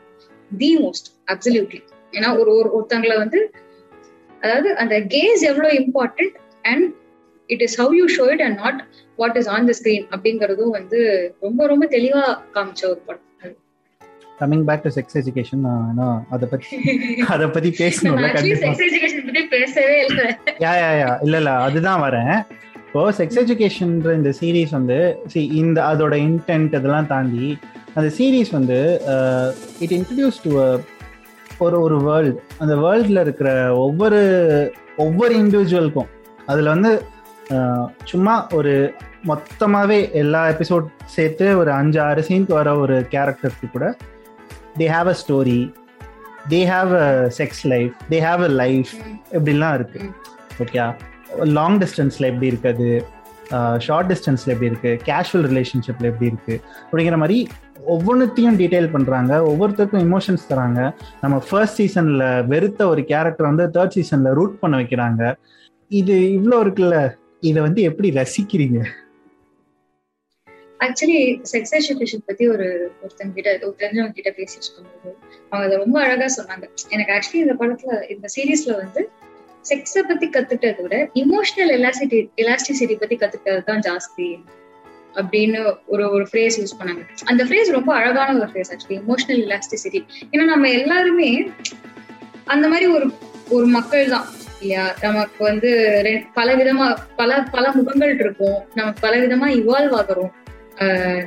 the most absolutely ஏன்னா ஒரு ஒரு ஒருத்தங்களை வந்து அதாவது அந்த கேஸ் எவ்வளவு important and it is how you show it and not what is on the screen அப்படிங்கறதும் வந்து ரொம்ப ரொம்ப தெளிவா காமிச்ச ஒரு படம் coming back to sex education நான் அத பத்தி அத பத்தி
பேசணும்ல கண்டிப்பா செக்ஸ் எஜுகேஷன் பத்தி பேசவே இல்ல யா யா யா இல்ல இல்ல அதுதான் வரேன் இப்போ செக்ஸ் எஜுகேஷன்ன்ற இந்த சீரீஸ் வந்து சி இந்த அதோட இன்டென்ட் இதெல்லாம் தாண்டி அந்த சீரீஸ் வந்து இட் இன்ட்ரடியூஸ் டு ஒரு ஒரு வேர்ல்டு அந்த வேர்ல்டில் இருக்கிற ஒவ்வொரு ஒவ்வொரு இண்டிவிஜுவலுக்கும் அதில் வந்து சும்மா ஒரு மொத்தமாகவே எல்லா எபிசோட் சேர்த்து ஒரு அஞ்சு ஆறு சீன்க்கு வர ஒரு கேரக்டர்ஸ்க்கு கூட they have a story they have a sex life they have a life இப்படிலாம் இருக்கு ஓகே லாங் டிஸ்டன்ஸில் எப்படி இருக்குது ஷார்ட் டிஸ்டன்ஸில் எப்படி இருக்குது கேஷுவல் ரிலேஷன்ஷிப்பில் எப்படி இருக்குது அப்படிங்கிற மாதிரி ஒவ்வொன்றத்தையும் டீட்டெயில் பண்ணுறாங்க ஒவ்வொருத்தருக்கும் இமோஷன்ஸ் தராங்க நம்ம ஃபர்ஸ்ட் சீசனில் வெறுத்த ஒரு கேரக்டர் வந்து தேர்ட் சீசனில் ரூட் பண்ண வைக்கிறாங்க இது இவ்வளோ இருக்குல்ல இதை வந்து எப்படி ரசிக்கிறீங்க
ஆக்சுவலி செக்ஸ் எஜுகேஷன் பத்தி ஒரு ஒருத்தங்க கிட்ட ஒரு தெரிஞ்சவங்க கிட்ட பேசிட்டு இருக்கும்போது அவங்க அதை ரொம்ப அழகா சொன்னாங்க எனக்கு ஆக்சுவலி இந்த படத்துல இந்த சீரீஸ்ல வந்து செக்ஸை பத்தி கத்துட்டதை விட இமோஷனல் எலாசிட்டி எலாஸ்டிசிட்டி பத்தி கத்துக்கிறது தான் ஜாஸ்தி அப்படின்னு ஒரு ஒரு ஃப்ரேஸ் யூஸ் பண்ணாங்க அந்த ஃப்ரேஸ் ரொம்ப அழகான ஒரு ஃப்ரேஸ் ஆக்சுவலி இமோஷனல் எலாஸ்டிசிட்டி ஏன்னா நம்ம எல்லாருமே அந்த மாதிரி ஒரு ஒரு மக்கள் தான் இல்லையா நமக்கு வந்து பல விதமா பல பல முகங்கள் இருக்கும் நமக்கு பல விதமா இவால்வ் ஆகிறோம்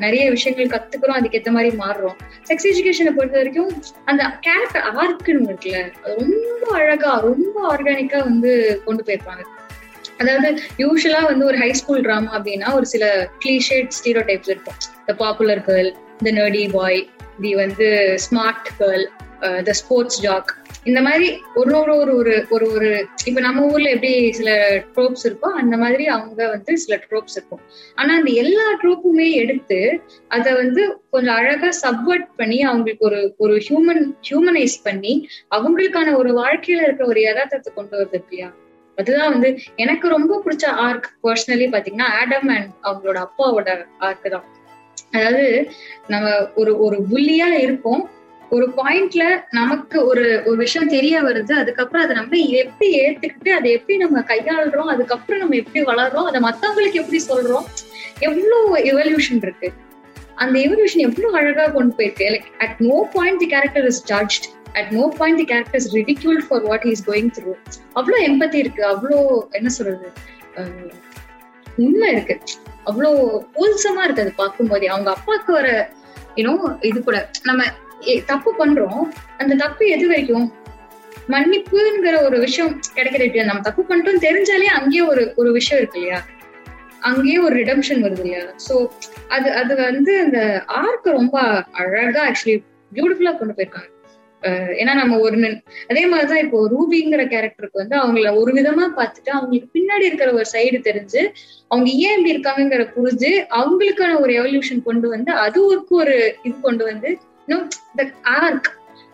நிறைய விஷயங்கள் கத்துக்கிறோம் அதுக்கேத்த மாதிரி மாறுறோம் செக்ஸ் எஜுகேஷனை பொறுத்த வரைக்கும் அந்த கேரக்டர் ஆர்க்குன்னு இருக்குல்ல அது ரொம்ப அழகா ரொம்ப ஆர்கானிக்கா வந்து கொண்டு போயிருப்பாங்க அதாவது யூஸ்வலா வந்து ஒரு ஹை ஸ்கூல் ட்ராமா அப்படின்னா ஒரு சில கிளீஷேட் ஸ்டீரோ டைப்ஸ் இருக்கும் the popular girl the nerdy boy the வந்து smart girl the sports jock இந்த மாதிரி ஒரு ஒரு ஒரு ஒரு ஒரு ஒரு இப்ப நம்ம ஊர்ல எப்படி சில ட்ரோப்ஸ் இருக்கோ அந்த மாதிரி அவங்க வந்து சில ட்ரோப்ஸ் இருக்கும் ஆனா அந்த எல்லா ட்ரோப்புமே எடுத்து அதை வந்து கொஞ்சம் அழகா சப்வர்ட் பண்ணி அவங்களுக்கு ஒரு ஒரு ஹியூமன் ஹியூமனைஸ் பண்ணி அவங்களுக்கான ஒரு வாழ்க்கையில இருக்கிற ஒரு யதார்த்தத்தை கொண்டு வருது இல்லையா அதுதான் வந்து எனக்கு ரொம்ப பிடிச்ச ஆர்க் பர்சனலி பாத்தீங்கன்னா ஆடம் அண்ட் அவங்களோட அப்பாவோட ஆர்க் தான் அதாவது நம்ம ஒரு ஒரு புள்ளியா இருப்போம் ஒரு பாயிண்ட்ல நமக்கு ஒரு ஒரு விஷயம் தெரிய வருது அதுக்கப்புறம் அதை நம்ம எப்படி ஏத்துக்கிட்டு அதை எப்படி நம்ம கையாளுறோம் அதுக்கப்புறம் நம்ம எப்படி வளர்றோம் அதை மத்தவங்களுக்கு எப்படி சொல்றோம் எவ்வளவு எவல்யூஷன் இருக்கு அந்த எவல்யூஷன் எவ்வளவு அழகா கொண்டு போயிருக்கு like at no point the character is judged at no point the character is ridicule for what is going through அவ்வளவு எம்பத்தி இருக்கு அவ்வளவு என்ன சொல்றது உண்மை இருக்கு அவ்வளவு பூல்சமா இருக்கு அது பார்க்கும்போதே அவங்க அப்பாவுக்கு வர யூனோ இது கூட நம்ம தப்பு பண்றோம் அந்த தப்பு எது வரைக்கும் மன்னிப்புங்கிற ஒரு விஷயம் கிடைக்கிறது நம்ம தப்பு பண்ணிட்டோம் தெரிஞ்சாலே அங்கேயே ஒரு ஒரு விஷயம் இருக்கு இல்லையா அங்கேயே ஒரு ரிடம்ஷன் வருது இல்லையா சோ அது அது வந்து அந்த ஆர்க்கு ரொம்ப அழகா ஆக்சுவலி பியூட்டிஃபுல்லா கொண்டு போயிருக்காங்க ஏன்னா நம்ம ஒரு அதே மாதிரிதான் இப்போ ரூபிங்கிற கேரக்டருக்கு வந்து அவங்கள ஒரு விதமா பார்த்துட்டு அவங்களுக்கு பின்னாடி இருக்கிற ஒரு சைடு தெரிஞ்சு அவங்க ஏன் இப்படி இருக்காங்கிற புரிஞ்சு அவங்களுக்கான ஒரு எவல்யூஷன் கொண்டு வந்து அதுவுக்கு ஒரு இது கொண்டு வந்து நோ தட் ஆர்க்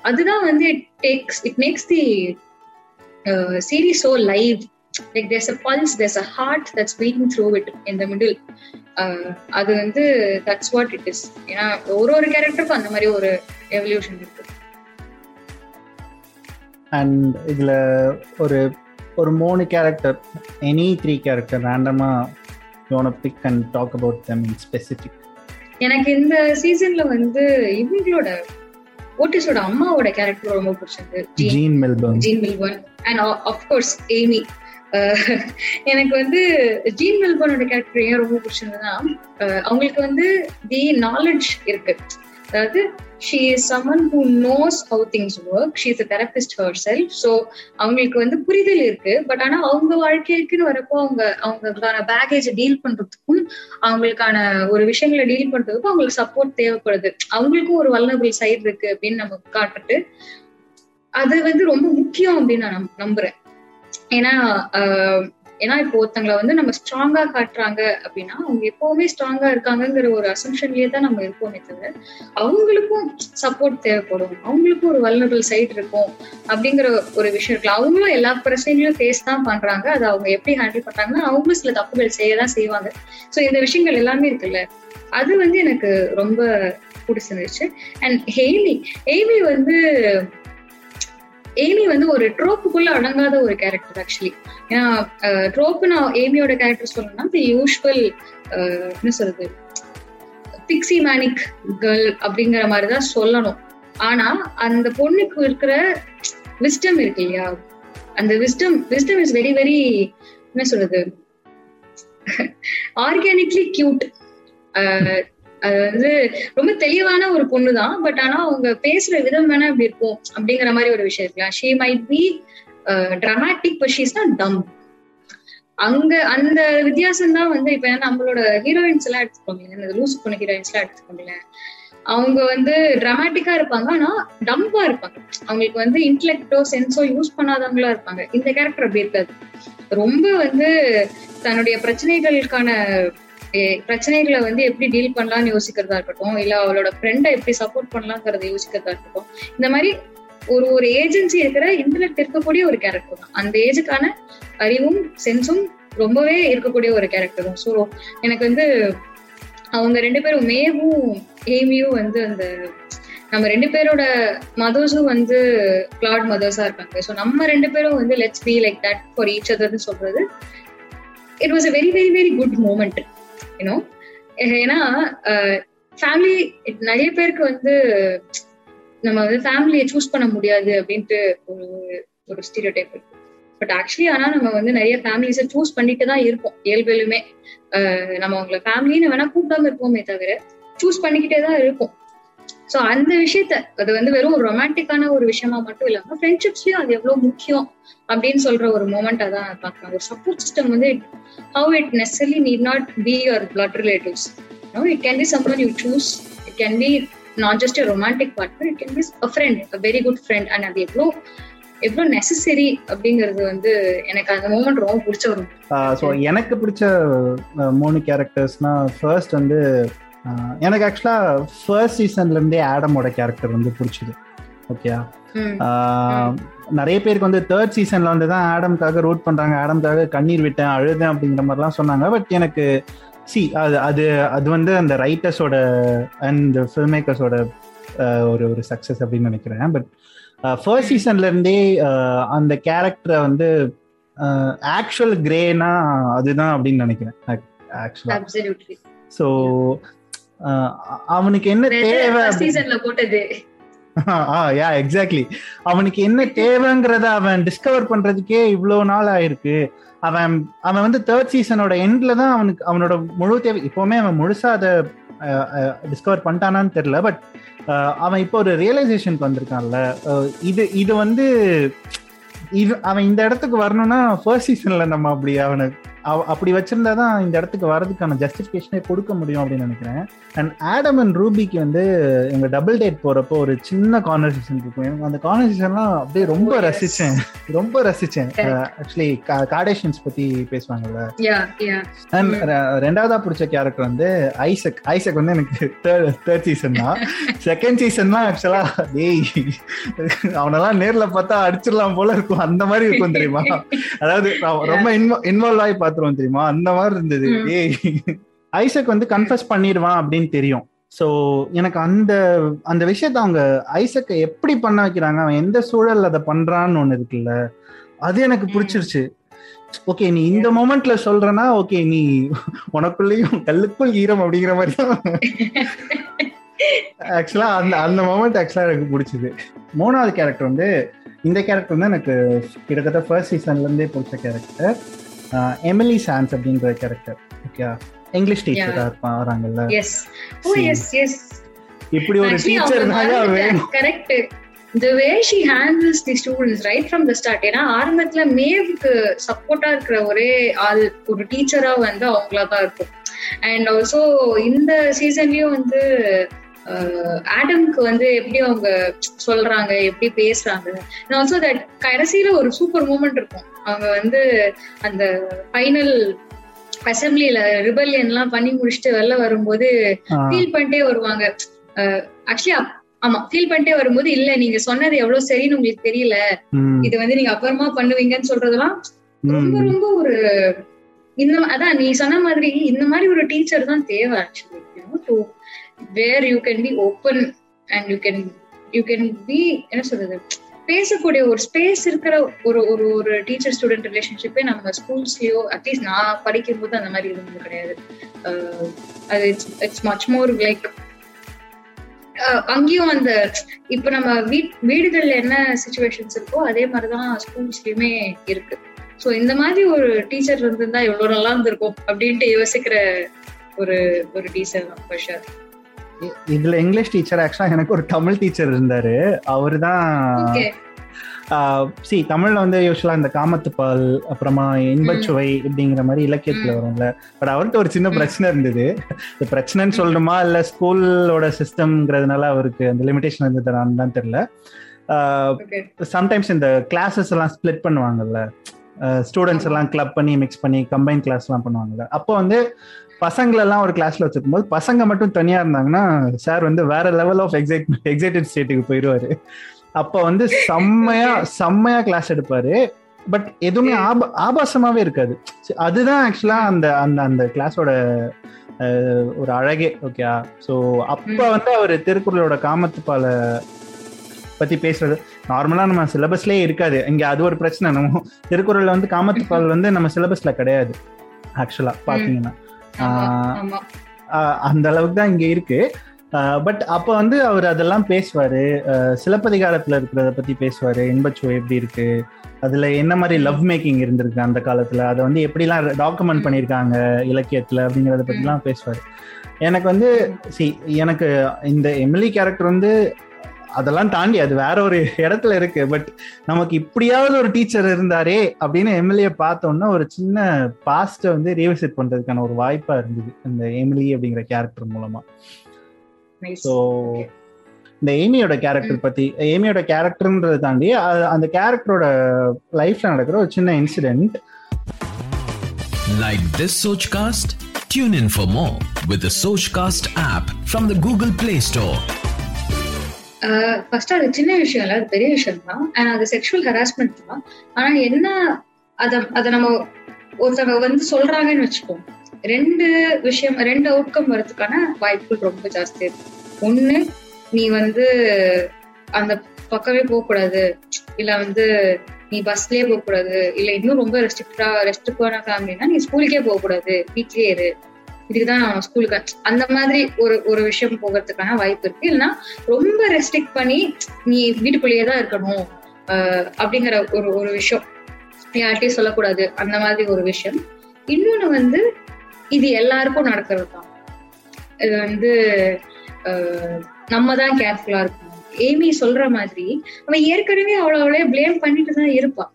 அதுதான் வந்து it takes it makes the series so live like there's a pulse there's a heart that's beating through it in the middle அது வந்து
தட்ஸ் வாட் இட் இஸ் ஏன்னா ஒரு ஒரு கேரக்டருக்கும் அந்த மாதிரி ஒரு எவல்யூஷன் இருக்கு அண்ட் இதுல ஒரு ஒரு மூணு கேரக்டர் எனி த்ரீ கேரக்டர் ரேண்டமாக you pick and
talk about them in specific எனக்கு இந்த சீசன்ல வந்து இவங்களோட ஓட்டிஸோட அம்மாவோட கேரக்டர் ரொம்ப பிடிச்சது
Jean Jean
Milburn and of course Amy எனக்கு வந்து ஜீன் மெல்பர்னோட கேரக்டர் ஏன் ரொம்ப பிடிச்சதுன்னா uh, அவங்களுக்கு வந்து தி நாலெட்ஜ் இருக்கு அதாவது she is someone who knows how things work she is a therapist herself so அவங்களுக்கு வந்து புரிதல் இருக்கு பட் ஆனால் அவங்க வாழ்க்கைக்குன்னு வரப்போ அவங்க அவங்களுக்கான பேகேஜை டீல் பண்றதுக்கும் அவங்களுக்கான ஒரு விஷயங்களை டீல் பண்றதுக்கும் அவங்களுக்கு சப்போர்ட் தேவைப்படுது அவங்களுக்கும் ஒரு வல்லபிள் சைடு இருக்கு அப்படின்னு நம்ம காட்டுட்டு அது வந்து ரொம்ப முக்கியம் அப்படின்னு நான் நம்புறேன் ஏன்னா ஏன்னா இப்போ ஒருத்தங்களை வந்து நம்ம ஸ்ட்ராங்கா காட்டுறாங்க அப்படின்னா அவங்க எப்பவுமே ஸ்ட்ராங்கா இருக்காங்கிற ஒரு அசம்ஷன்லயே தான் நம்ம இருப்போமே தவிர அவங்களுக்கும் சப்போர்ட் தேவைப்படும் அவங்களுக்கும் ஒரு வல்னரபிள் சைட் இருக்கும் அப்படிங்கிற ஒரு விஷயம் இருக்கலாம் அவங்களும் எல்லா பிரச்சனைகளையும் ஃபேஸ் தான் பண்றாங்க அதை அவங்க எப்படி ஹேண்டில் பண்றாங்கன்னா அவங்களும் சில தப்புகள் செய்ய தான் செய்வாங்க ஸோ இந்த விஷயங்கள் எல்லாமே இருக்குல்ல அது வந்து எனக்கு ரொம்ப பிடிச்சிருந்துச்சு அண்ட் ஹெய்மி ஹெய்மி வந்து ஏமி வந்து ஒரு ட்ரோப்புக்குள்ள அடங்காத ஒரு கேரக்டர் ஆக்சுவலி ஏன்னா ட்ரோப்பு நான் ஏமியோட கேரக்டர் சொல்லணும்னா தி யூஸ்வல் என்ன சொல்றது பிக்ஸி மேனிக் கேர்ள் அப்படிங்கிற மாதிரிதான் சொல்லணும் ஆனா அந்த பொண்ணுக்கு இருக்கிற விஸ்டம் இருக்கு இல்லையா அந்த wisdom wisdom is very very என்ன சொல்றது ஆர்கானிக்லி கியூட் அது வந்து ரொம்ப தெளிவான ஒரு பொண்ணு தான் பட் ஆனா அவங்க பேசுற விதம் வேணா இப்படி இருக்கும் அப்படிங்கிற மாதிரி ஒரு விஷயம் இருக்கலாம் she might be dramatic but தான் டம் அங்க அந்த வித்தியாசம் தான் வந்து இப்ப நம்மளோட ஹீரோயின்ஸ் எல்லாம் எடுத்துக்கோங்களேன் இந்த லூஸ் பண்ண ஹீரோயின்ஸ் எல்லாம் எடுத்துக்கோங்களேன் அவங்க வந்து டிராமாட்டிக்கா இருப்பாங்க ஆனா டம்பா இருப்பாங்க அவங்களுக்கு வந்து இன்டலெக்டோ சென்ஸோ யூஸ் பண்ணாதவங்களா இருப்பாங்க இந்த கேரக்டர் அப்படி இருக்காது ரொம்ப வந்து தன்னுடைய பிரச்சனைகளுக்கான பிரச்சனைகளை வந்து எப்படி டீல் பண்ணலாம்னு யோசிக்கிறதா இருக்கட்டும் இல்ல அவளோட ஃப்ரெண்டை எப்படி சப்போர்ட் பண்ணலாங்கிறத யோசிக்கிறதா இருக்கட்டும் இந்த மாதிரி ஒரு ஒரு ஏஜென்சி இருக்கிற இன்டர்நெட் இருக்கக்கூடிய ஒரு கேரக்டர் தான் அந்த ஏஜுக்கான அறிவும் சென்ஸும் ரொம்பவே இருக்கக்கூடிய ஒரு கேரக்டர் தான் ஸோ எனக்கு வந்து அவங்க ரெண்டு பேரும் மேவும் ஏமியும் வந்து அந்த நம்ம ரெண்டு பேரோட மதர்ஸும் வந்து கிளாட் மதர்ஸா இருக்காங்க ஸோ நம்ம ரெண்டு பேரும் வந்து let's be like that for each அதர்னு சொல்றது it was a very very very good moment you know ஏன்னா ஃபேமிலி நிறைய பேருக்கு வந்து நம்ம வந்து ஃபேமிலியை சூஸ் பண்ண முடியாது அப்படின்ட்டு ஒரு ஒரு ஸ்டீரியோ டைப் இருக்கு பட் ஆக்சுவலி ஆனா நம்ம வந்து நிறைய ஃபேமிலிஸ் சூஸ் பண்ணிட்டு தான் இருப்போம் இயல்பிலுமே நம்ம உங்களை ஃபேமிலின்னு வேணா கூப்பிடாம இருப்போமே தவிர சூஸ் பண்ணிக்கிட்டே தான் இருப்போம் சோ அந்த விஷயத்த அது வந்து வெறும் ரொமான்டிக்கான ஒரு விஷயமா மட்டும் இல்லாம ஃப்ரெண்ட்ஷிப்ஸ்லயும் அது எவ்வளவு முக்கியம் அப்படின்னு சொல்ற ஒரு மூமெண்டா தான் பாக்கணும் ஒரு சப்போர்ட் சிஸ்டம் வந்து it how it necessarily need not be your blood relatives no it can be someone you choose it can be not just romantic partner it can be a friend a very good friend and அது எவ்வளோ எவ்வளோ necessary அப்படிங்கிறது வந்து எனக்கு அந்த moment ரொம்ப பிடிச்ச
ஒரு எனக்கு பிடிச்ச மூணு கேரக்டர்ஸ்னா ஃபர்ஸ்ட் வந்து எனக்கு ஆக்சுவலா ஃபர்ஸ்ட் சீசன்ல இருந்தே ஆடமோட கேரக்டர் வந்து பிடிச்சிது ஓகே நிறைய பேருக்கு வந்து தேர்ட் சீசன்ல வந்து தான் ஆடம்காக ரூட் பண்றாங்க ஆடம்காக கண்ணீர் விட்டேன் அழுதேன் அப்படிங்கிற மாதிரிலாம் சொன்னாங்க பட் எனக்கு சி அது அது அது வந்து அந்த ரைட்டர்ஸோட அண்ட் ஃபில்ம் மேக்கர்ஸோட ஒரு ஒரு சக்ஸஸ் அப்படின்னு நினைக்கிறேன் பட் ஃபர்ஸ்ட் சீசன்ல இருந்தே அந்த கேரக்டரை வந்து ஆக்சுவல் கிரேனா அதுதான் அப்படின்னு நினைக்கிறேன் ஸோ அவனுக்கு என்ன தேவை யா எக்ஸாக்ட்லி அவனுக்கு என்ன தேவைங்கிறத அவன் டிஸ்கவர் பண்றதுக்கே இவ்வளவு நாள் ஆயிருக்கு அவன் அவன் வந்து தேர்ட் சீசனோட எண்ட்ல தான் அவனுக்கு அவனோட முழு தேவை இப்பவுமே அவன் முழுசா அதை டிஸ்கவர் பண்ணிட்டானான்னு தெரியல பட் அவன் இப்போ ஒரு ரியலைசேஷனுக்கு வந்திருக்கான்ல இது இது வந்து இது அவன் இந்த இடத்துக்கு வரணும்னா ஃபர்ஸ்ட் சீசன்ல நம்ம அப்படி அவனை அப்படி வச்சிருந்தா தான் இந்த இடத்துக்கு வரதுக்கான ஜஸ்டிஃபிகேஷனே கொடுக்க முடியும் அப்படின்னு நினைக்கிறேன் அண்ட் ஆடம் அண்ட் ரூபிக்கு வந்து எங்க டபுள் டேட் போறப்போ ஒரு சின்ன கான்வர்சேஷன் இருக்கும் எனக்கு அந்த கான்வர்சேஷன்லாம் அப்படியே ரொம்ப ரசிச்சேன் ரொம்ப ரசிச்சேன் ஆக்சுவலி கார்டேஷன்ஸ் பத்தி பேசுவாங்கல்ல அண்ட் mm-hmm. ரெண்டாவதா பிடிச்ச கேரக்டர் வந்து ஐசக் ஐசக் வந்து எனக்கு தேர்ட் தேர்ட் சீசன் தான் செகண்ட் சீசன் தான் ஆக்சுவலா டேய் அவனெல்லாம் நேர்ல பார்த்தா அடிச்சிடலாம் போல இருக்கும் அந்த மாதிரி இருக்கும் தெரியுமா அதாவது ரொம்ப இன்வால்வ் ஆகி பார்த்து பாத்துருவோம் தெரியுமா அந்த மாதிரி இருந்தது ஏய் ஐசக் வந்து கன்ஃபஸ் பண்ணிடுவான் அப்படின்னு தெரியும் ஸோ எனக்கு அந்த அந்த விஷயத்த அவங்க ஐசக்கை எப்படி பண்ண வைக்கிறாங்க அவன் எந்த சூழல் அதை பண்றான்னு ஒன்று இருக்குல்ல அது எனக்கு பிடிச்சிருச்சு ஓகே நீ இந்த மோமெண்ட்ல சொல்றனா ஓகே நீ உனக்குள்ளேயும் கல்லுக்குள் ஈரம் அப்படிங்கிற மாதிரி தான் ஆக்சுவலா அந்த அந்த மூமெண்ட் ஆக்சுவலா எனக்கு பிடிச்சது மூணாவது கேரக்டர் வந்து இந்த கேரக்டர் வந்து எனக்கு கிட்டத்தட்ட ஃபர்ஸ்ட் சீசன்ல இருந்தே பிடிச்ச கேரக்டர் எமிலி சான்ஸ் அப்படின்ற கேரக்டர் ஓகே இங்கிலீஷ் டீச்சரா இருப்பான் வராங்கல்ல
எஸ் ஓ எஸ் எஸ்
இப்படி ஒரு teacher
correct the way she handles the students right from the start ஏன்னா ஆரம்பத்துல மேவுக்கு சப்போர்ட்டா இருக்கிற ஒரே ஆள் ஒரு டீச்சரா வந்து அவங்களா தான் இருக்கும் அண்ட் ஆல்சோ இந்த சீசன்லயும் வந்து ஆடம்க்கு வந்து எப்படி அவங்க சொல்றாங்க எப்படி பேசுறாங்க நான் ஆல்சோ தட் கடைசியில ஒரு சூப்பர் மூமெண்ட் இருக்கும் அவங்க வந்து அந்த ஃபைனல் அசம்பிளில ரிபல்யன் எல்லாம் பண்ணி முடிச்சுட்டு வெளில வரும்போது ஃபீல் பண்ணிட்டே வருவாங்க ஆக்சுவலி ஆமா ஃபீல் பண்ணிட்டே வரும்போது இல்ல நீங்க சொன்னது எவ்வளவு சரின்னு உங்களுக்கு தெரியல இது வந்து நீங்க அப்புறமா பண்ணுவீங்கன்னு சொல்றதெல்லாம் ரொம்ப ரொம்ப ஒரு இந்த அதான் நீ சொன்ன மாதிரி இந்த மாதிரி ஒரு டீச்சர் தான் தேவை actually where you can be open and you can you can be என்ன சொல்றது பேசக்கூடிய ஒரு ஸ்பேஸ் இருக்கிற ஒரு ஒரு ஒரு டீச்சர் ஸ்டூடெண்ட் ரிலேஷன்ஷிப்பே நம்ம ஸ்கூல்ஸ்லயோ அட்லீஸ்ட் நான் படிக்கும் போது அந்த மாதிரி இருந்தது கிடையாது அது it's it's much more like அங்கேயும் அந்த இப்ப நம்ம வீடுகள்ல என்ன சுச்சுவேஷன்ஸ் இருக்கோ அதே மாதிரிதான் ஸ்கூல்ஸ்லயுமே இருக்கு ஸோ இந்த மாதிரி ஒரு டீச்சர் இருந்திருந்தா எவ்வளவு நல்லா இருந்திருக்கும் அப்படின்ட்டு யோசிக்கிற ஒரு ஒரு டீச்சர் தான் இதுல இங்கிலீஷ் டீச்சர் ஆக்சுவலா எனக்கு ஒரு தமிழ் டீச்சர் இருந்தாரு அவரு தான் சி தமிழ்ல வந்து யூஸ்வலா இந்த காமத்து பால் அப்புறமா இன்பச்சுவை அப்படிங்கிற மாதிரி இலக்கியத்துல வரும்ல பட் அவர்கிட்ட ஒரு சின்ன பிரச்சனை இருந்தது இந்த பிரச்சனைன்னு சொல்றோமா இல்ல ஸ்கூலோட சிஸ்டம்ங்கிறதுனால அவருக்கு அந்த லிமிடேஷன் இருந்ததுனால தான் தெரியல சம்டைம்ஸ் இந்த கிளாஸஸ் எல்லாம் ஸ்ப்ளிட் பண்ணுவாங்கல்ல ஸ்டூடெண்ட்ஸ் எல்லாம் கிளப் பண்ணி மிக்ஸ் பண்ணி கம்பைன் கிளாஸ்லாம் பண்ணுவாங்கல்ல அப்போ வந்து பசங்களெல்லாம் ஒரு கிளாஸ்ல வச்சிருக்கும் போது பசங்க மட்டும் தனியா இருந்தாங்கன்னா சார் வந்து வேற லெவல் ஆஃப் எக்ஸைட் எக்ஸைட்டட் ஸ்டேட்டுக்கு போயிடுவாரு அப்ப வந்து செம்மையா செம்மையா கிளாஸ் எடுப்பாரு பட் எதுவுமே ஆப ஆபாசமாவே இருக்காது அதுதான் ஆக்சுவலா அந்த அந்த அந்த கிளாஸோட ஒரு அழகே ஓகே ஸோ அப்ப வந்து அவர் திருக்குறளோட காமத்துப்பால பத்தி பேசுறது நார்மலா நம்ம சிலபஸ்லயே இருக்காது இங்க அது ஒரு பிரச்சனை நம்ம திருக்குறள் வந்து காமத்துப்பால் வந்து நம்ம சிலபஸ்ல கிடையாது ஆக்சுவலா பாத்தீங்கன்னா அந்த அளவுக்கு தான் இங்க இருக்கு பட் அப்ப வந்து அவர் அதெல்லாம் பேசுவாரு சிலப்பதிகாரத்துல இருக்கிறத பத்தி பேசுவாரு இன்பச்சுவை எப்படி இருக்கு அதுல என்ன மாதிரி லவ் மேக்கிங் இருந்திருக்கு அந்த காலத்துல அதை வந்து எப்படிலாம் டாக்குமெண்ட் பண்ணியிருக்காங்க இலக்கியத்துல அப்படிங்கறத பத்திலாம் பேசுவாரு எனக்கு வந்து சி எனக்கு இந்த எமிலி கேரக்டர் வந்து அதெல்லாம் தாண்டி அது வேற ஒரு இடத்துல இருக்கு பட் நமக்கு இப்படியாவது ஒரு டீச்சர் இருந்தாரே அப்படின்னு எம்எல்ஏ பார்த்தோம்னா ஒரு சின்ன பாஸ்ட்டை வந்து ரீவிசிட் பண்றதுக்கான ஒரு வாய்ப்பா இருந்தது இந்த எமிலி அப்படிங்கிற கேரக்டர் மூலமா ஸோ இந்த ஏமியோட கேரக்டர் பத்தி ஏமியோட கேரக்டர்ன்றது தாண்டி அந்த கேரக்டரோட லைஃப்ல நடக்கிற ஒரு சின்ன இன்சிடென்ட் லைக் திஸ் சோச்காஸ்ட் Tune in for more with the Sochcast app from the Google Play Store. First அது சின்ன விஷயம் இல்லை அது பெரிய விஷயம் தான் அண்ட் அது செக்ஷுவல் ஹராஸ்மெண்ட் தான் ஆனா என்ன அதை அதை நம்ம ஒருத்தவங்க வந்து சொல்றாங்கன்னு வச்சுக்கோம் ரெண்டு விஷயம் ரெண்டு அவுட்கம் வரதுக்கான வாய்ப்புகள் ரொம்ப ஜாஸ்தி இருக்கு ஒண்ணு நீ வந்து அந்த பக்கமே போக கூடாது இல்ல வந்து நீ பஸ்லயே போக கூடாது இல்ல இன்னும் ரொம்ப ரெஸ்ட்ரிக்டா ரெஸ்ட்ரிக்டான ஃபேமிலினா நீ ஸ்கூலுக்கே போக கூடாது வீட்லயே இரு இதுக்குதான் ஸ்கூலுக்கு அந்த மாதிரி ஒரு ஒரு விஷயம் போகிறதுக்கான வாய்ப்பு இருக்கு இல்லைன்னா ரொம்ப ரெஸ்ட்ரிக்ட் பண்ணி நீ வீட்டுக்குள்ளேயே தான் இருக்கணும் அப்படிங்கிற ஒரு ஒரு விஷயம் யார்கிட்டயும் சொல்லக்கூடாது அந்த மாதிரி ஒரு விஷயம் இன்னொன்னு வந்து இது எல்லாருக்கும் நடக்கிறது தான் இது வந்து நம்ம தான் கேர்ஃபுல்லா இருக்கணும் ஏமி சொல்ற மாதிரி அவன் ஏற்கனவே அவ்வளோ அவளே பிளேம் பண்ணிட்டு தான் இருப்பான்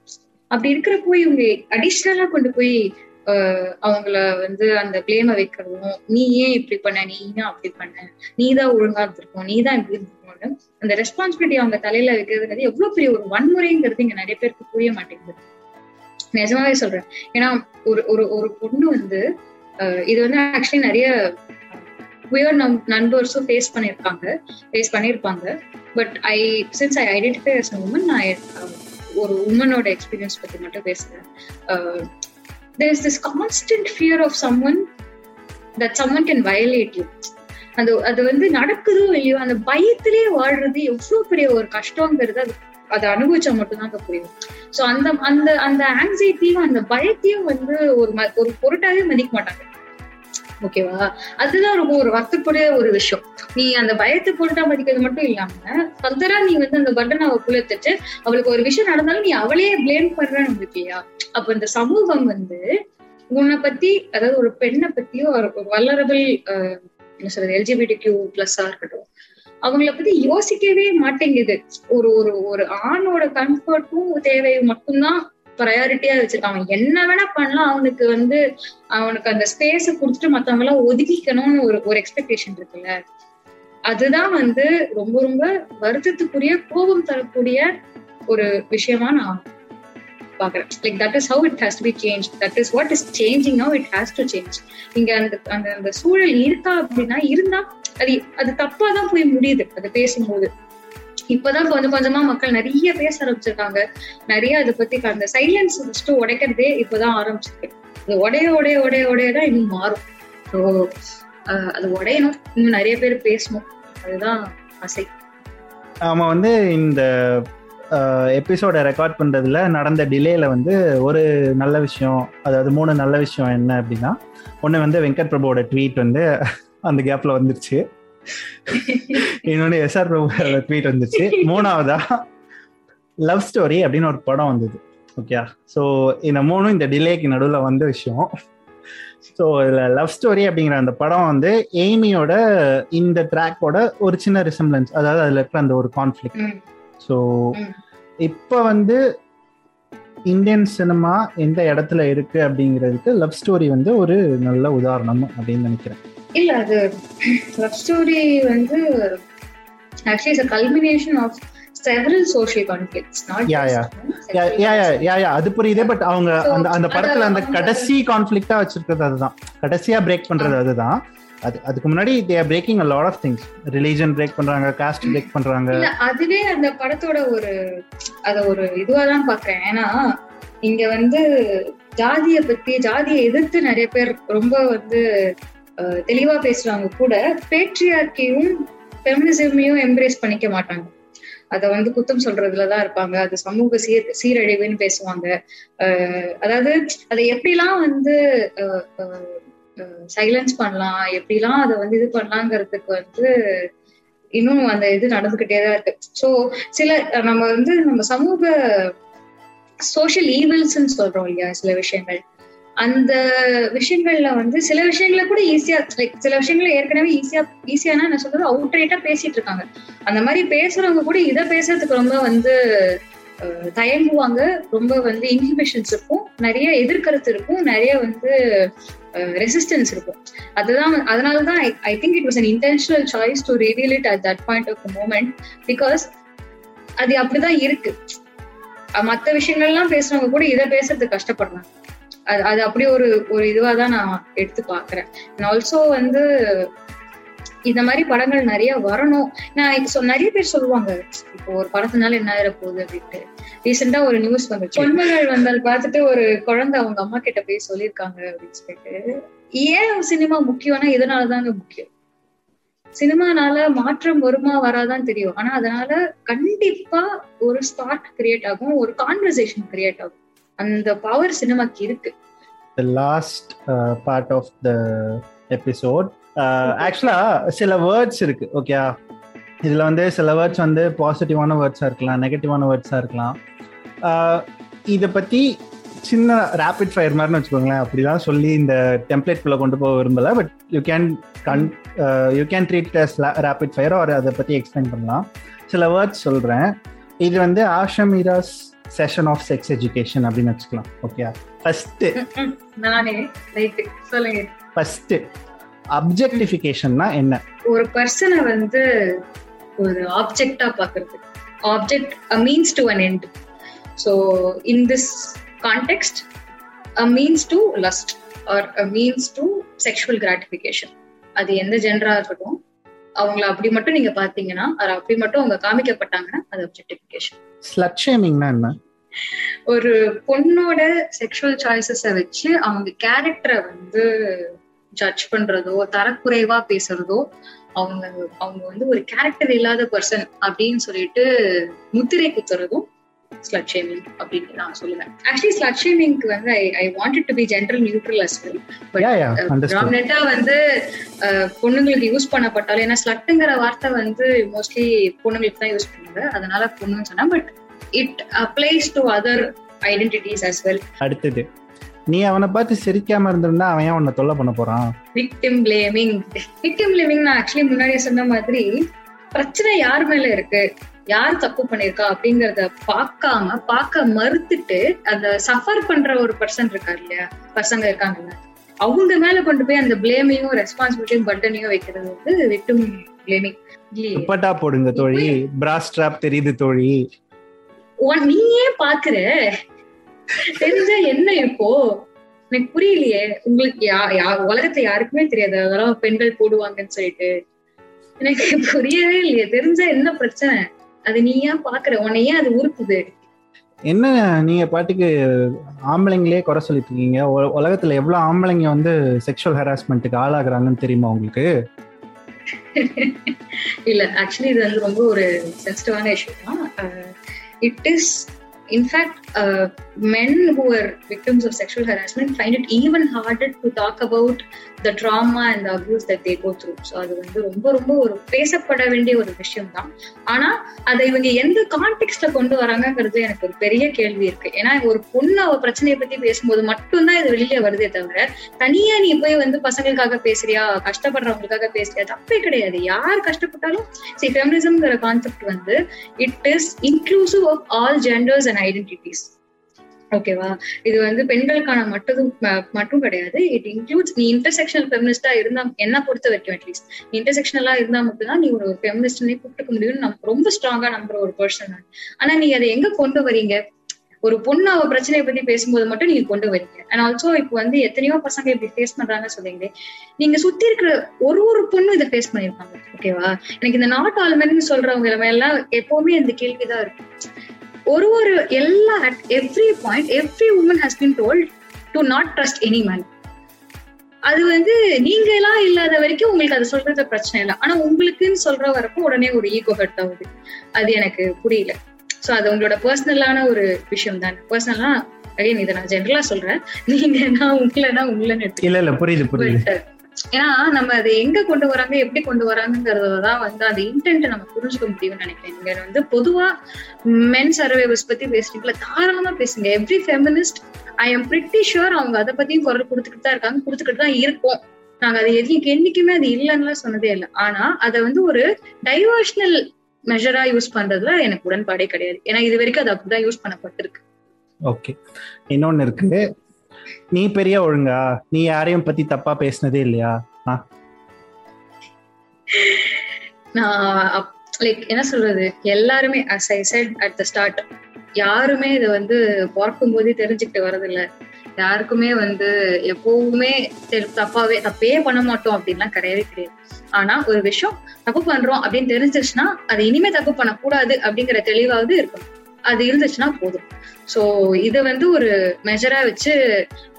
அப்படி இருக்கிற போய் இவங்க அடிஷ்னலா கொண்டு போய் அவங்கள வந்து அந்த பிளேம வைக்கிறதும் நீ ஏன் இப்படி பண்ண நீ ஏன் அப்படி பண்ண நீ தான் ஒழுங்கா இருந்திருக்கும் நீ தான் இப்படி இருந்திருக்கும்னு அந்த ரெஸ்பான்சிபிலிட்டி அவங்க தலையில வைக்கிறதுங்கிறது எவ்வளவு பெரிய ஒரு வன்முறைங்கிறது இங்க நிறைய பேருக்கு புரிய மாட்டேங்குது நிஜமாவே சொல்றேன் ஏன்னா ஒரு ஒரு ஒரு பொண்ணு வந்து இது வந்து ஆக்சுவலி நிறைய உயர் நம் நண்பர்ஸும் ஃபேஸ் பண்ணியிருக்காங்க ஃபேஸ் பண்ணியிருப்பாங்க but I since I identify as woman நான் ஒரு உமனோட எக்ஸ்பீரியன்ஸ் பத்தி மட்டும் பேசுறேன் there's this constant fear of someone that someone can violate you அந்த அது வந்து நடக்குதோ இல்லையோ அந்த பயத்திலேயே வாழ்றது எவ்வளவு பெரிய ஒரு கஷ்டங்கிறது அது அதை அனுபவிச்சா மட்டும்தான் அது புரியும் சோ அந்த அந்த அந்த ஆங்ஸைட்டியும் அந்த பயத்தையும் வந்து ஒரு ஒரு பொருட்டாவே மதிக்க மாட்டாங்க ஓகேவா அதுதான் ரொம்ப ஒரு வருத்தப்படுற ஒரு விஷயம் நீ அந்த பயத்தை பொருட்டா மதிக்கிறது மட்டும் இல்லாம ஃபர்தரா நீ வந்து அந்த பட்டன் அவ குளத்துட்டு அவளுக்கு ஒரு விஷயம் நடந்தாலும் நீ அவளையே பிளேம் பண்றன்னு இருக்கியா அப்ப இந்த சமூகம் வந்து உன்னை பத்தி அதாவது ஒரு பெண்ணை பத்தியோ வல்லரபிள் என்ன சொல்றது எல்ஜிபிடி கியூ பிளஸ்ஸா இருக்கட்டும் அவங்கள பத்தி யோசிக்கவே மாட்டேங்குது ஒரு ஒரு ஒரு ஆணோட கம்ஃபர்ட்டும் தேவையும் மட்டும்தான் ப்ரையாரிட்டியா வச்சிருக்கான் என்ன வேணா பண்ணலாம் அவனுக்கு வந்து அவனுக்கு அந்த ஸ்பேஸ கொடுத்துட்டு மத்தவங்க எல்லாம் ஒதுக்கிக்கணும்னு ஒரு ஒரு எக்ஸ்பெக்டேஷன் இருக்குல்ல அதுதான் வந்து ரொம்ப ரொம்ப வருத்தத்துக்குரிய கோபம் தரக்கூடிய ஒரு விஷயமா நான் பாக்குறேன் like that is how it has to be change that is what is changing how it has to change இங்க அந்த அந்த அந்த சூழல் இருக்கா அப்படின்னா இருந்தா அது அது தப்பா தான் போய் முடியுது அதை பேசும்போது இப்பதான் கொஞ்சம் கொஞ்சமா மக்கள் நிறைய பேச ஆரம்பிச்சிருக்காங்க நிறைய அதை பத்தி அந்த சைலன்ஸ் ஃபர்ஸ்ட் உடைக்கிறதே இப்பதான் ஆரம்பிச்சிருக்கு அது உடைய உடைய உடைய உடையதான் இன்னும் மாறும் ஸோ அது உடையணும் இன்னும் நிறைய பேர் பேசணும் அதுதான் ஆசை நாம வந்து இந்த எபிசோடை ரெக்கார்ட் பண்ணுறதுல நடந்த டிலேயில் வந்து ஒரு நல்ல விஷயம் அதாவது மூணு நல்ல விஷயம் என்ன அப்படின்னா ஒன்று வந்து வெங்கட் பிரபுவோட ட்வீட் வந்து அந்த கேப்பில் வந்துருச்சு என்னோட எஸ்ஆர் பிரபு ட்வீட் வந்துச்சு மூணாவதா லவ் ஸ்டோரி அப்படின்னு ஒரு படம் வந்தது ஓகே ஸோ இந்த மூணும் இந்த டிலேக்கு நடுவில் வந்த விஷயம் ஸோ இதில் லவ் ஸ்டோரி அப்படிங்கிற அந்த படம் வந்து எய்மியோட இந்த ட்ராக்கோட ஒரு சின்ன ரிசம்பிளன்ஸ் அதாவது அதில் இருக்கிற அந்த ஒரு கான்ஃப்ளிக் ஸோ இப்போ வந்து இந்தியன் சினிமா எந்த இடத்துல இருக்கு அப்படிங்கிறதுக்கு லவ் ஸ்டோரி வந்து ஒரு நல்ல உதாரணம் அப்படின்னு நினைக்கிறேன் இல்ல அது லவ் ஸ்டோரி வந்து actually is culmination of several social conflicts not ya ya ya ya ya ya அது புரியுதே பட் அவங்க அந்த அந்த படத்துல அந்த கடைசி கான்ஃபிளிக்டா வச்சிருக்கிறது அதுதான் கடைசியா பிரேக் பண்றது அதுதான் அது அதுக்கு முன்னாடி they are breaking a lot of things religion break பண்றாங்க காஸ்ட் பிரேக் பண்றாங்க அதுவே அந்த படத்தோட ஒரு அத ஒரு இதுவா தான் பாக்குறேன் ஏன்னா இங்க வந்து ஜாதிய பத்தி ஜாதியை எதிர்த்து நிறைய பேர் ரொம்ப வந்து தெளிவா பேசுறாங்க கூட பேட்ரியார்கியும் பெமினிசமையும் எம்ப்ரேஸ் பண்ணிக்க மாட்டாங்க அதை வந்து குத்தம் சொல்றதுலதான் இருப்பாங்க அது சமூக சீர் சீரழிவுன்னு பேசுவாங்க அதாவது அதை எப்படிலாம் வந்து சைலன்ஸ் பண்ணலாம் எப்படிலாம் அதை வந்து இது பண்ணலாங்கிறதுக்கு வந்து இன்னும் அந்த இது நடந்துகிட்டே தான் இருக்கு ஸோ சில நம்ம வந்து நம்ம சமூக சோஷியல் ஈவல்ஸ் சொல்றோம் இல்லையா சில விஷயங்கள் அந்த விஷயங்கள்ல வந்து சில விஷயங்களை கூட ஈஸியா லைக் சில விஷயங்கள ஏற்கனவே ஈஸியா ஈஸியானா நான் சொல்றது அவுட் பேசிட்டு இருக்காங்க அந்த மாதிரி பேசுறவங்க கூட இதை பேசுறதுக்கு ரொம்ப வந்து தயங்குவாங்க ரொம்ப வந்து இன்ஹிபிஷன்ஸ் இருக்கும் நிறைய எதிர்கருத்து இருக்கும் நிறைய வந்து ரெசிஸ்டன்ஸ் இருக்கும் அதுதான் அதனாலதான் I think it was an intentional choice to reveal it at that point of moment because அது அப்படிதான் இருக்கு மற்ற விஷயங்கள்லாம் பேசுறவங்க கூட இதை பேசுறது கஷ்டப்படுறாங்க அது அது அப்படியே ஒரு ஒரு இதுவா தான் நான் எடுத்து பாக்குறேன் ஆல்சோ வந்து இந்த மாதிரி படங்கள் நிறைய வரணும் நான் நிறைய பேர் சொல்லுவாங்க இப்போ ஒரு படத்தினால என்ன ஆயிட போகுது அப்படின்ட்டு ரீசெண்டா ஒரு நியூஸ் வந்துச்சு பொன்மகள் வந்தால் பார்த்துட்டு ஒரு குழந்தை அவங்க அம்மா கிட்ட போய் சொல்லியிருக்காங்க அப்படின்னு சொல்லிட்டு ஏன் சினிமா முக்கியம்னா இதனாலதாங்க முக்கியம் சினிமானால மாற்றம் வருமா வராதான் தெரியும் ஆனா அதனால கண்டிப்பா ஒரு ஸ்பார்க் கிரியேட் ஆகும் ஒரு கான்வர்சேஷன் கிரியேட் ஆகும் அந்த பவர் சினிமாக்கு இருக்கு the last part of the episode ஆக்சுவலா சில வேர்ட்ஸ் இருக்கு ஓகே இதுல வந்து சில வேர்ட்ஸ் வந்து பாசிட்டிவான வேர்ட்ஸா இருக்கலாம் நெகட்டிவான வேர்ட்ஸா இருக்கலாம் uh, இதை பத்தி சின்ன ரேபிட் ஃபயர் மாதிரின்னு வச்சுக்கோங்களேன் அப்படிதான் சொல்லி இந்த டெம்ப்ளேட் குள்ள கொண்டு போக விரும்பல but you can can you can treat as rapid fire அவர் அதை பற்றி எக்ஸ்பிளைன் பண்ணலாம் சில வேர்ட்ஸ் சொல்கிறேன் இது வந்து ஆஷமீராஸ் செஷன் ஆஃப் செக்ஸ் எஜுகேஷன் அப்படின்னு வச்சுக்கலாம் ஓகே ஃபர்ஸ்ட் நானே ரைட் சொல்லுங்க ஃபர்ஸ்ட் அப்ஜெக்டிஃபிகேஷன்னா என்ன ஒரு பர்சனை வந்து ஒரு ஆப்ஜெக்டா பாக்குறது object a means to an end so in this context a means to lust or a means to sexual gratification அது எந்த ஜென்டரா இருக்கட்டும் அவங்கள அப்படி மட்டும் நீங்க பாத்தீங்கன்னா அப்படி மட்டும் அவங்க காமிக்கப்பட்டாங்கன்னா அது அப்ஜெக்டிபிகேஷன் ஸ்லட் ஷேமிங்னா என்ன ஒரு பொண்ணோட செக்ஷுவல் சாய்ஸஸ வச்சு அவங்க கேரக்டரை வந்து ஜட்ஜ் பண்றதோ தரக்குறைவா பேசுறதோ அவங்க அவங்க வந்து ஒரு கேரக்டர் இல்லாத பர்சன் அப்படின்னு சொல்லிட்டு முத்திரை குத்துறதும் ஸ்லட் ஷேமிங் அப்படின்னு நான் சொல்லுவேன் ஆக்சுவலி ஸ்லட் ஷேமிங்க்கு வந்து I I wanted to be gender neutral as well but வந்து uh, பொண்ணுங்களுக்கு யூஸ் பண்ணப்பட்டாலும் ஏன்னா ஸ்லட்டுங்கிற வார்த்தை வந்து மோஸ்ட்லி பொண்ணுங்களுக்கு தான் யூஸ் பண்ணுவாங்க அதனால பொண்ணுன்னு சொன்னா but it applies to other identities as well அடுத்தது நீ அவனை பார்த்து சிரிக்காம இருந்திருந்தா அவன் ஏன் உன்னை தொல்லை பண்ண போறான் விக்டிம் பிளேமிங் விக்டிம் பிளேமிங் நான் ஆக்சுவலி முன்னாடியே சொன்ன மாதிரி பிரச்சனை யார் மேல இருக்கு யார் தப்பு பண்ணிருக்கா அப்படிங்கறத பார்க்காம பார்க்க மறுத்துட்டு அந்த சஃபர் பண்ற ஒரு பர்சன் இருக்காரு இல்லையா பசங்க இருக்காங்கல்ல அவங்க மேல கொண்டு போய் அந்த பிளேமையும் ரெஸ்பான்சிபிலிட்டியும் பட்டனையும் வைக்கிறது வந்து விக்டிம் பிளேமிங் துப்பட்டா போடுங்க தோழி பிரா ஸ்ட்ராப் தெரியுது தோழி நீ ஏன் பாக்குற தெரிஞ்ச என்ன இப்போ எனக்கு புரியலையே உங்களுக்கு உலகத்துல யாருக்குமே தெரியாது அதெல்லாம் பெண்கள் போடுவாங்கன்னு சொல்லிட்டு எனக்கு புரியவே இல்லையே தெரிஞ்ச என்ன பிரச்சனை அது நீ ஏன் பாக்குற உன்னையே அது உறுத்துது என்ன நீங்க பாட்டுக்கு ஆம்பளைங்களே குறை சொல்லிட்டு இருக்கீங்க உலகத்துல எவ்வளவு ஆம்பளைங்க வந்து செக்ஷுவல் ஹராஸ்மெண்ட்டுக்கு ஆளாகிறாங்கன்னு தெரியுமா உங்களுக்கு இல்ல ஆக்சுவலி இது வந்து ரொம்ப ஒரு சென்சிட்டிவான இஷ்யூ தான் it is in fact men who men who of sexual of sexual it even it even talk about the trauma and trauma and they abuse so அது வந்து ரொம்ப ரொம்ப ஒரு பேசப்பட வேண்டிய ஒரு விஷயம் தான் ஆனால் அதை இவங்க எந்த கான்டெக்ட்ல கொண்டு வராங்கிறது எனக்கு ஒரு பெரிய கேள்வி இருக்கு ஏன்னா ஒரு பொண்ணு அவ பிரச்சனையை பத்தி பேசும்போது மட்டும்தான் இது வெளியே வருதே தவிர தனியா நீ போய் வந்து பசங்களுக்காக பேசுறியா கஷ்டப்படுறவங்களுக்காக பேசுறியா தப்பே கிடையாது யார் கஷ்டப்பட்டாலும் சி ஃபெமினிசம்ங்கிற கான்செப்ட் வந்து it is inclusive of all genders and identities ஓகேவா இது வந்து பெண்களுக்கான மட்டும் மட்டும் கிடையாது இட் இன்க்ளூட்ஸ் நீ இன்டர்செக்ஷனல் பெமினிஸ்டா இருந்தா என்ன பொறுத்த வரைக்கும் அட்லீஸ்ட் நீ இன்டர்செக்ஷனலா இருந்தா மட்டும்தான் நீ ஒரு ஃபெமினிஸ்ட்னே கூப்பிட்டுக்க முடியும்னு நம்ம ரொம்ப ஸ்ட்ராங்கா நம்புற ஒரு பர்சன் ஆனா நீங்க அதை எங்க கொண்டு வரீங்க ஒரு பொண்ணு அவ பிரச்சனையை பத்தி பேசும்போது மட்டும் நீங்க கொண்டு வரீங்க அண்ட் ஆல்சோ இப்போ வந்து எத்தனையோ பசங்க இப்படி ஃபேஸ் பண்றாங்க சொல்லுங்க நீங்க சுத்தி இருக்கிற ஒரு ஒரு பொண்ணும் இதை ஃபேஸ் பண்ணிருப்பாங்க ஓகேவா எனக்கு இந்த நாட் ஆளுமன்னு சொல்றவங்க எல்லாம் எப்பவுமே இந்த கேள்விதான் இருக்கும் ஒரு ஒரு எல்லா at every point every woman has been told to not trust any man அது வந்து நீங்க எல்லாம் இல்லாத வரைக்கும் உங்களுக்கு அது சொல்றது பிரச்சனை இல்லை ஆனா உங்களுக்குன்னு சொல்ற வரைக்கும் உடனே ஒரு ஈகோ ஹர்ட் ஆகுது அது எனக்கு புரியல ஸோ அது உங்களோட பர்சனலான ஒரு விஷயம் தான் பர்சனலா அகைன் இதை நான் ஜென்ரலா சொல்றேன் நீங்க நான் உங்களை நான் உங்களை இல்ல இல்ல புரியுது புரியுது ஏன்னா நம்ம அதை எங்க கொண்டு வராங்க எப்படி கொண்டு தான் வந்து அந்த இன்டென்ட் நம்ம புரிஞ்சுக்க முடியும்னு நினைக்கிறேன் இங்க வந்து பொதுவா மென் சர்வைவர்ஸ் பத்தி பேசுறீங்களா தாராளமா பேசுங்க every feminist I am pretty sure அவங்க அதை பத்தியும் குரல் கொடுத்துக்கிட்டு தான் இருக்காங்க கொடுத்துக்கிட்டு தான் இருக்கும் நாங்க அது எதுக்கு என்னைக்குமே அது இல்லைன்னு சொன்னதே இல்லை ஆனா அதை வந்து ஒரு டைவர்ஷனல் மெஷரா யூஸ் பண்றதுல எனக்கு உடன்பாடே கிடையாது ஏன்னா இது வரைக்கும் அது அப்படிதான் யூஸ் பண்ணப்பட்டிருக்கு ஓகே இன்னொன்னு இருக்கு நீ பெரிய ஒழுங்கா நீ யாரையும் பத்தி தப்பா பேசினதே இல்லையா லைக் என்ன சொல்றது எல்லாருமே as I said at the start யாருமே இதை வந்து பிறக்கும் போதே தெரிஞ்சுக்கிட்டு வரதில்லை யாருக்குமே வந்து எப்பவுமே தப்பாவே தப்பே பண்ண மாட்டோம் அப்படின்லாம் கிடையவே கிடையாது ஆனா ஒரு விஷயம் தப்பு பண்றோம் அப்படின்னு தெரிஞ்சிருச்சுன்னா அதை இனிமே தப்பு பண்ணக்கூடாது அப்படிங்கிற தெளிவாவது இருக்கணும் அது இருந்துச்சுன்னா போதும் ஸோ இதை வந்து ஒரு மெஜரா வச்சு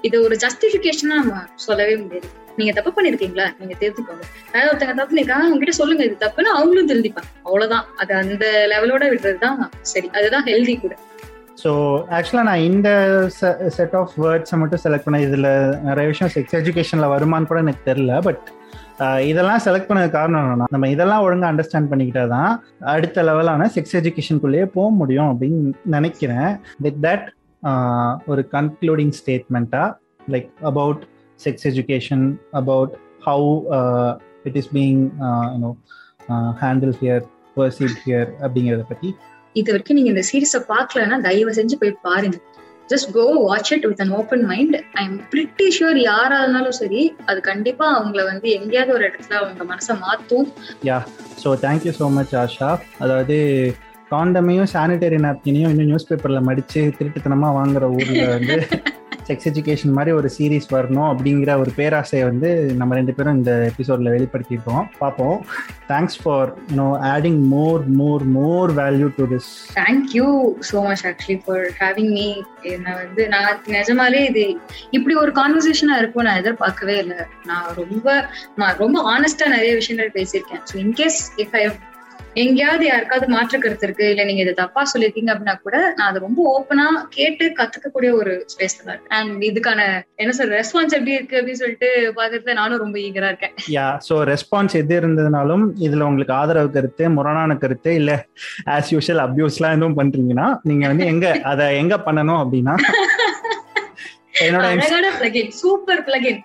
இதை ஒரு ஜஸ்டிஃபிகேஷனா நம்ம சொல்லவே முடியாது நீங்க தப்பு பண்ணிருக்கீங்களா நீங்க தேர்த்துக்கோங்க வேற ஒருத்தங்க தப்பு பண்ணிருக்காங்க அவங்க கிட்ட சொல்லுங்க இது தப்புன்னு அவங்களும் திருந்திப்பாங்க அவ்வளவுதான் அது அந்த லெவலோட விடுறதுதான் சரி அதுதான் ஹெல்தி கூட ஸோ ஆக்சுவலாக நான் இந்த செட் ஆஃப் வேர்ட்ஸை மட்டும் செலக்ட் பண்ணேன் இதில் நிறைய விஷயம் செக்ஸ் எஜுகேஷனில் வருமானு கூட எனக்கு தெரில பட் இதெல்லாம் செலக்ட் பண்ண காரணம் என்னன்னா நம்ம இதெல்லாம் ஒழுங்காக அண்டர்ஸ்டாண்ட் பண்ணிக்கிட்டா தான் அடுத்த லெவலான செக்ஸ் எஜுகேஷனுக்குள்ளேயே போக முடியும் அப்படின்னு நினைக்கிறேன் வித் தட் ஒரு கன்க்ளூடிங் ஸ்டேட்மெண்ட்டா like about sex education about how it is being handle here perceive here அப்படிங்கிறத பற்றி இது வரைக்கும் நீங்கள் இந்த சீரீஸை பார்க்கலன்னா தயவு செஞ்சு போய் பாருங்க just go watch it with an open mind I am pretty sure யாரா இருந்தாலும் சரி அது கண்டிப்பா அவங்கள வந்து எங்கேயாவது ஒரு இடத்துல அவங்க மனசை மாத்தும் யா so thank you so much Asha அதாவது காண்டமையும் சானிடரி நாப்கினையும் இன்னும் நியூஸ் பேப்பர்ல மடிச்சு திருட்டுத்தனமா வாங்குற ஊர்ல வந்து செக்ஸ் எஜுகேஷன் மாதிரி ஒரு சீரீஸ் வரணும் அப்படிங்கிற ஒரு பேராசையை வந்து நம்ம ரெண்டு பேரும் இந்த எபிசோடில் வெளிப்படுத்திருக்கோம் பார்ப்போம் thanks for no adding more more more value to this thank you so much actually for having me என்ன வந்து நான் நிஜமாலே இது இப்படி ஒரு கான்வர்சேஷனாக இருக்கும் நான் எதிர்பார்க்கவே இல்லை நான் ரொம்ப நான் ரொம்ப ஆனஸ்டாக நிறைய விஷயங்கள் பேசியிருக்கேன் ஸோ இன்கேஸ் இஃப் ஐ எங்கேயாவது யாருக்காவது மாற்று கருத்து இருக்கு இல்ல நீங்க இதை தப்பா சொல்லிருக்கீங்க அப்படின்னா கூட நான் அதை ரொம்ப ஓப்பனா கேட்டு கத்துக்கக்கூடிய ஒரு ஸ்பேஸ் தான் இருக்கு அண்ட் இதுக்கான என்ன சார் ரெஸ்பான்ஸ் எப்படி இருக்கு அப்படின்னு சொல்லிட்டு பாக்குறதுல நானும் ரொம்ப ஈகரா இருக்கேன் யா சோ ரெஸ்பான்ஸ் எது இருந்ததுனாலும் இதுல உங்களுக்கு ஆதரவு கருத்து முரணான கருத்து இல்ல ஆஸ் யூஷுவல் அபியூஸ் எல்லாம் எதுவும் பண்றீங்கன்னா நீங்க வந்து எங்க அதை எங்க பண்ணணும் அப்படின்னா என்னோட சூப்பர் பிளகின்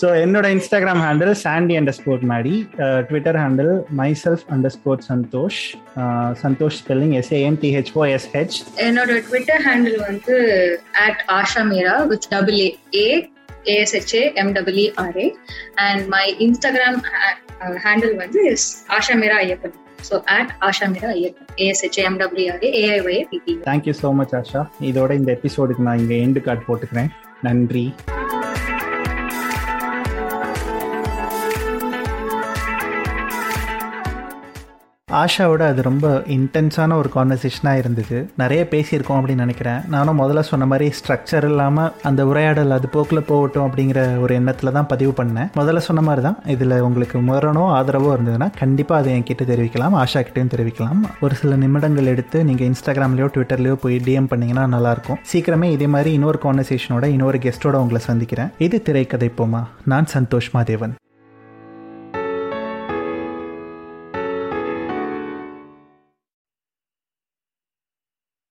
ஸோ என்னோட Instagram handle Sandy underscore Maddy Twitter handle myself underscore Santhosh Santhosh spelling S A M T H O S H என்னோட ட்விட்டர் ஹேண்டில் வந்து at Asha Meera with double A A S H A M W R A and my Instagram handle வந்து Asha Meera Ayyappan so at Asha Meera Ayyappan A S H A M W R A A I O A P P thank you so much Asha இதோட இந்த எபிசோடுக்கு நான் இங்கே end card போட்டுக்கிறேன் நன்றி ஆஷாவோட அது ரொம்ப இன்டென்ஸான ஒரு கான்வர்சேஷனாக இருந்தது நிறைய பேசியிருக்கோம் அப்படின்னு நினைக்கிறேன் நானும் முதல்ல சொன்ன மாதிரி ஸ்ட்ரக்சர் இல்லாமல் அந்த உரையாடல் அது போக்கில் போகட்டும் அப்படிங்கிற ஒரு எண்ணத்தில் தான் பதிவு பண்ணேன் முதல்ல சொன்ன மாதிரி தான் இதில் உங்களுக்கு முரணோ ஆதரவோ இருந்ததுன்னா கண்டிப்பாக அதை என்கிட்ட தெரிவிக்கலாம் ஆஷா கிட்டேயும் தெரிவிக்கலாம் ஒரு சில நிமிடங்கள் எடுத்து நீங்கள் இன்ஸ்டாகிராம்லையோ ட்விட்டர்லையோ போய் டிஎம் பண்ணிங்கன்னா நல்லாயிருக்கும் சீக்கிரமே இதே மாதிரி இன்னொரு கான்வர்சேஷனோட இன்னொரு கெஸ்ட்டோட உங்களை சந்திக்கிறேன் இது திரைக்கதை போமா நான் சந்தோஷ் மாதேவன்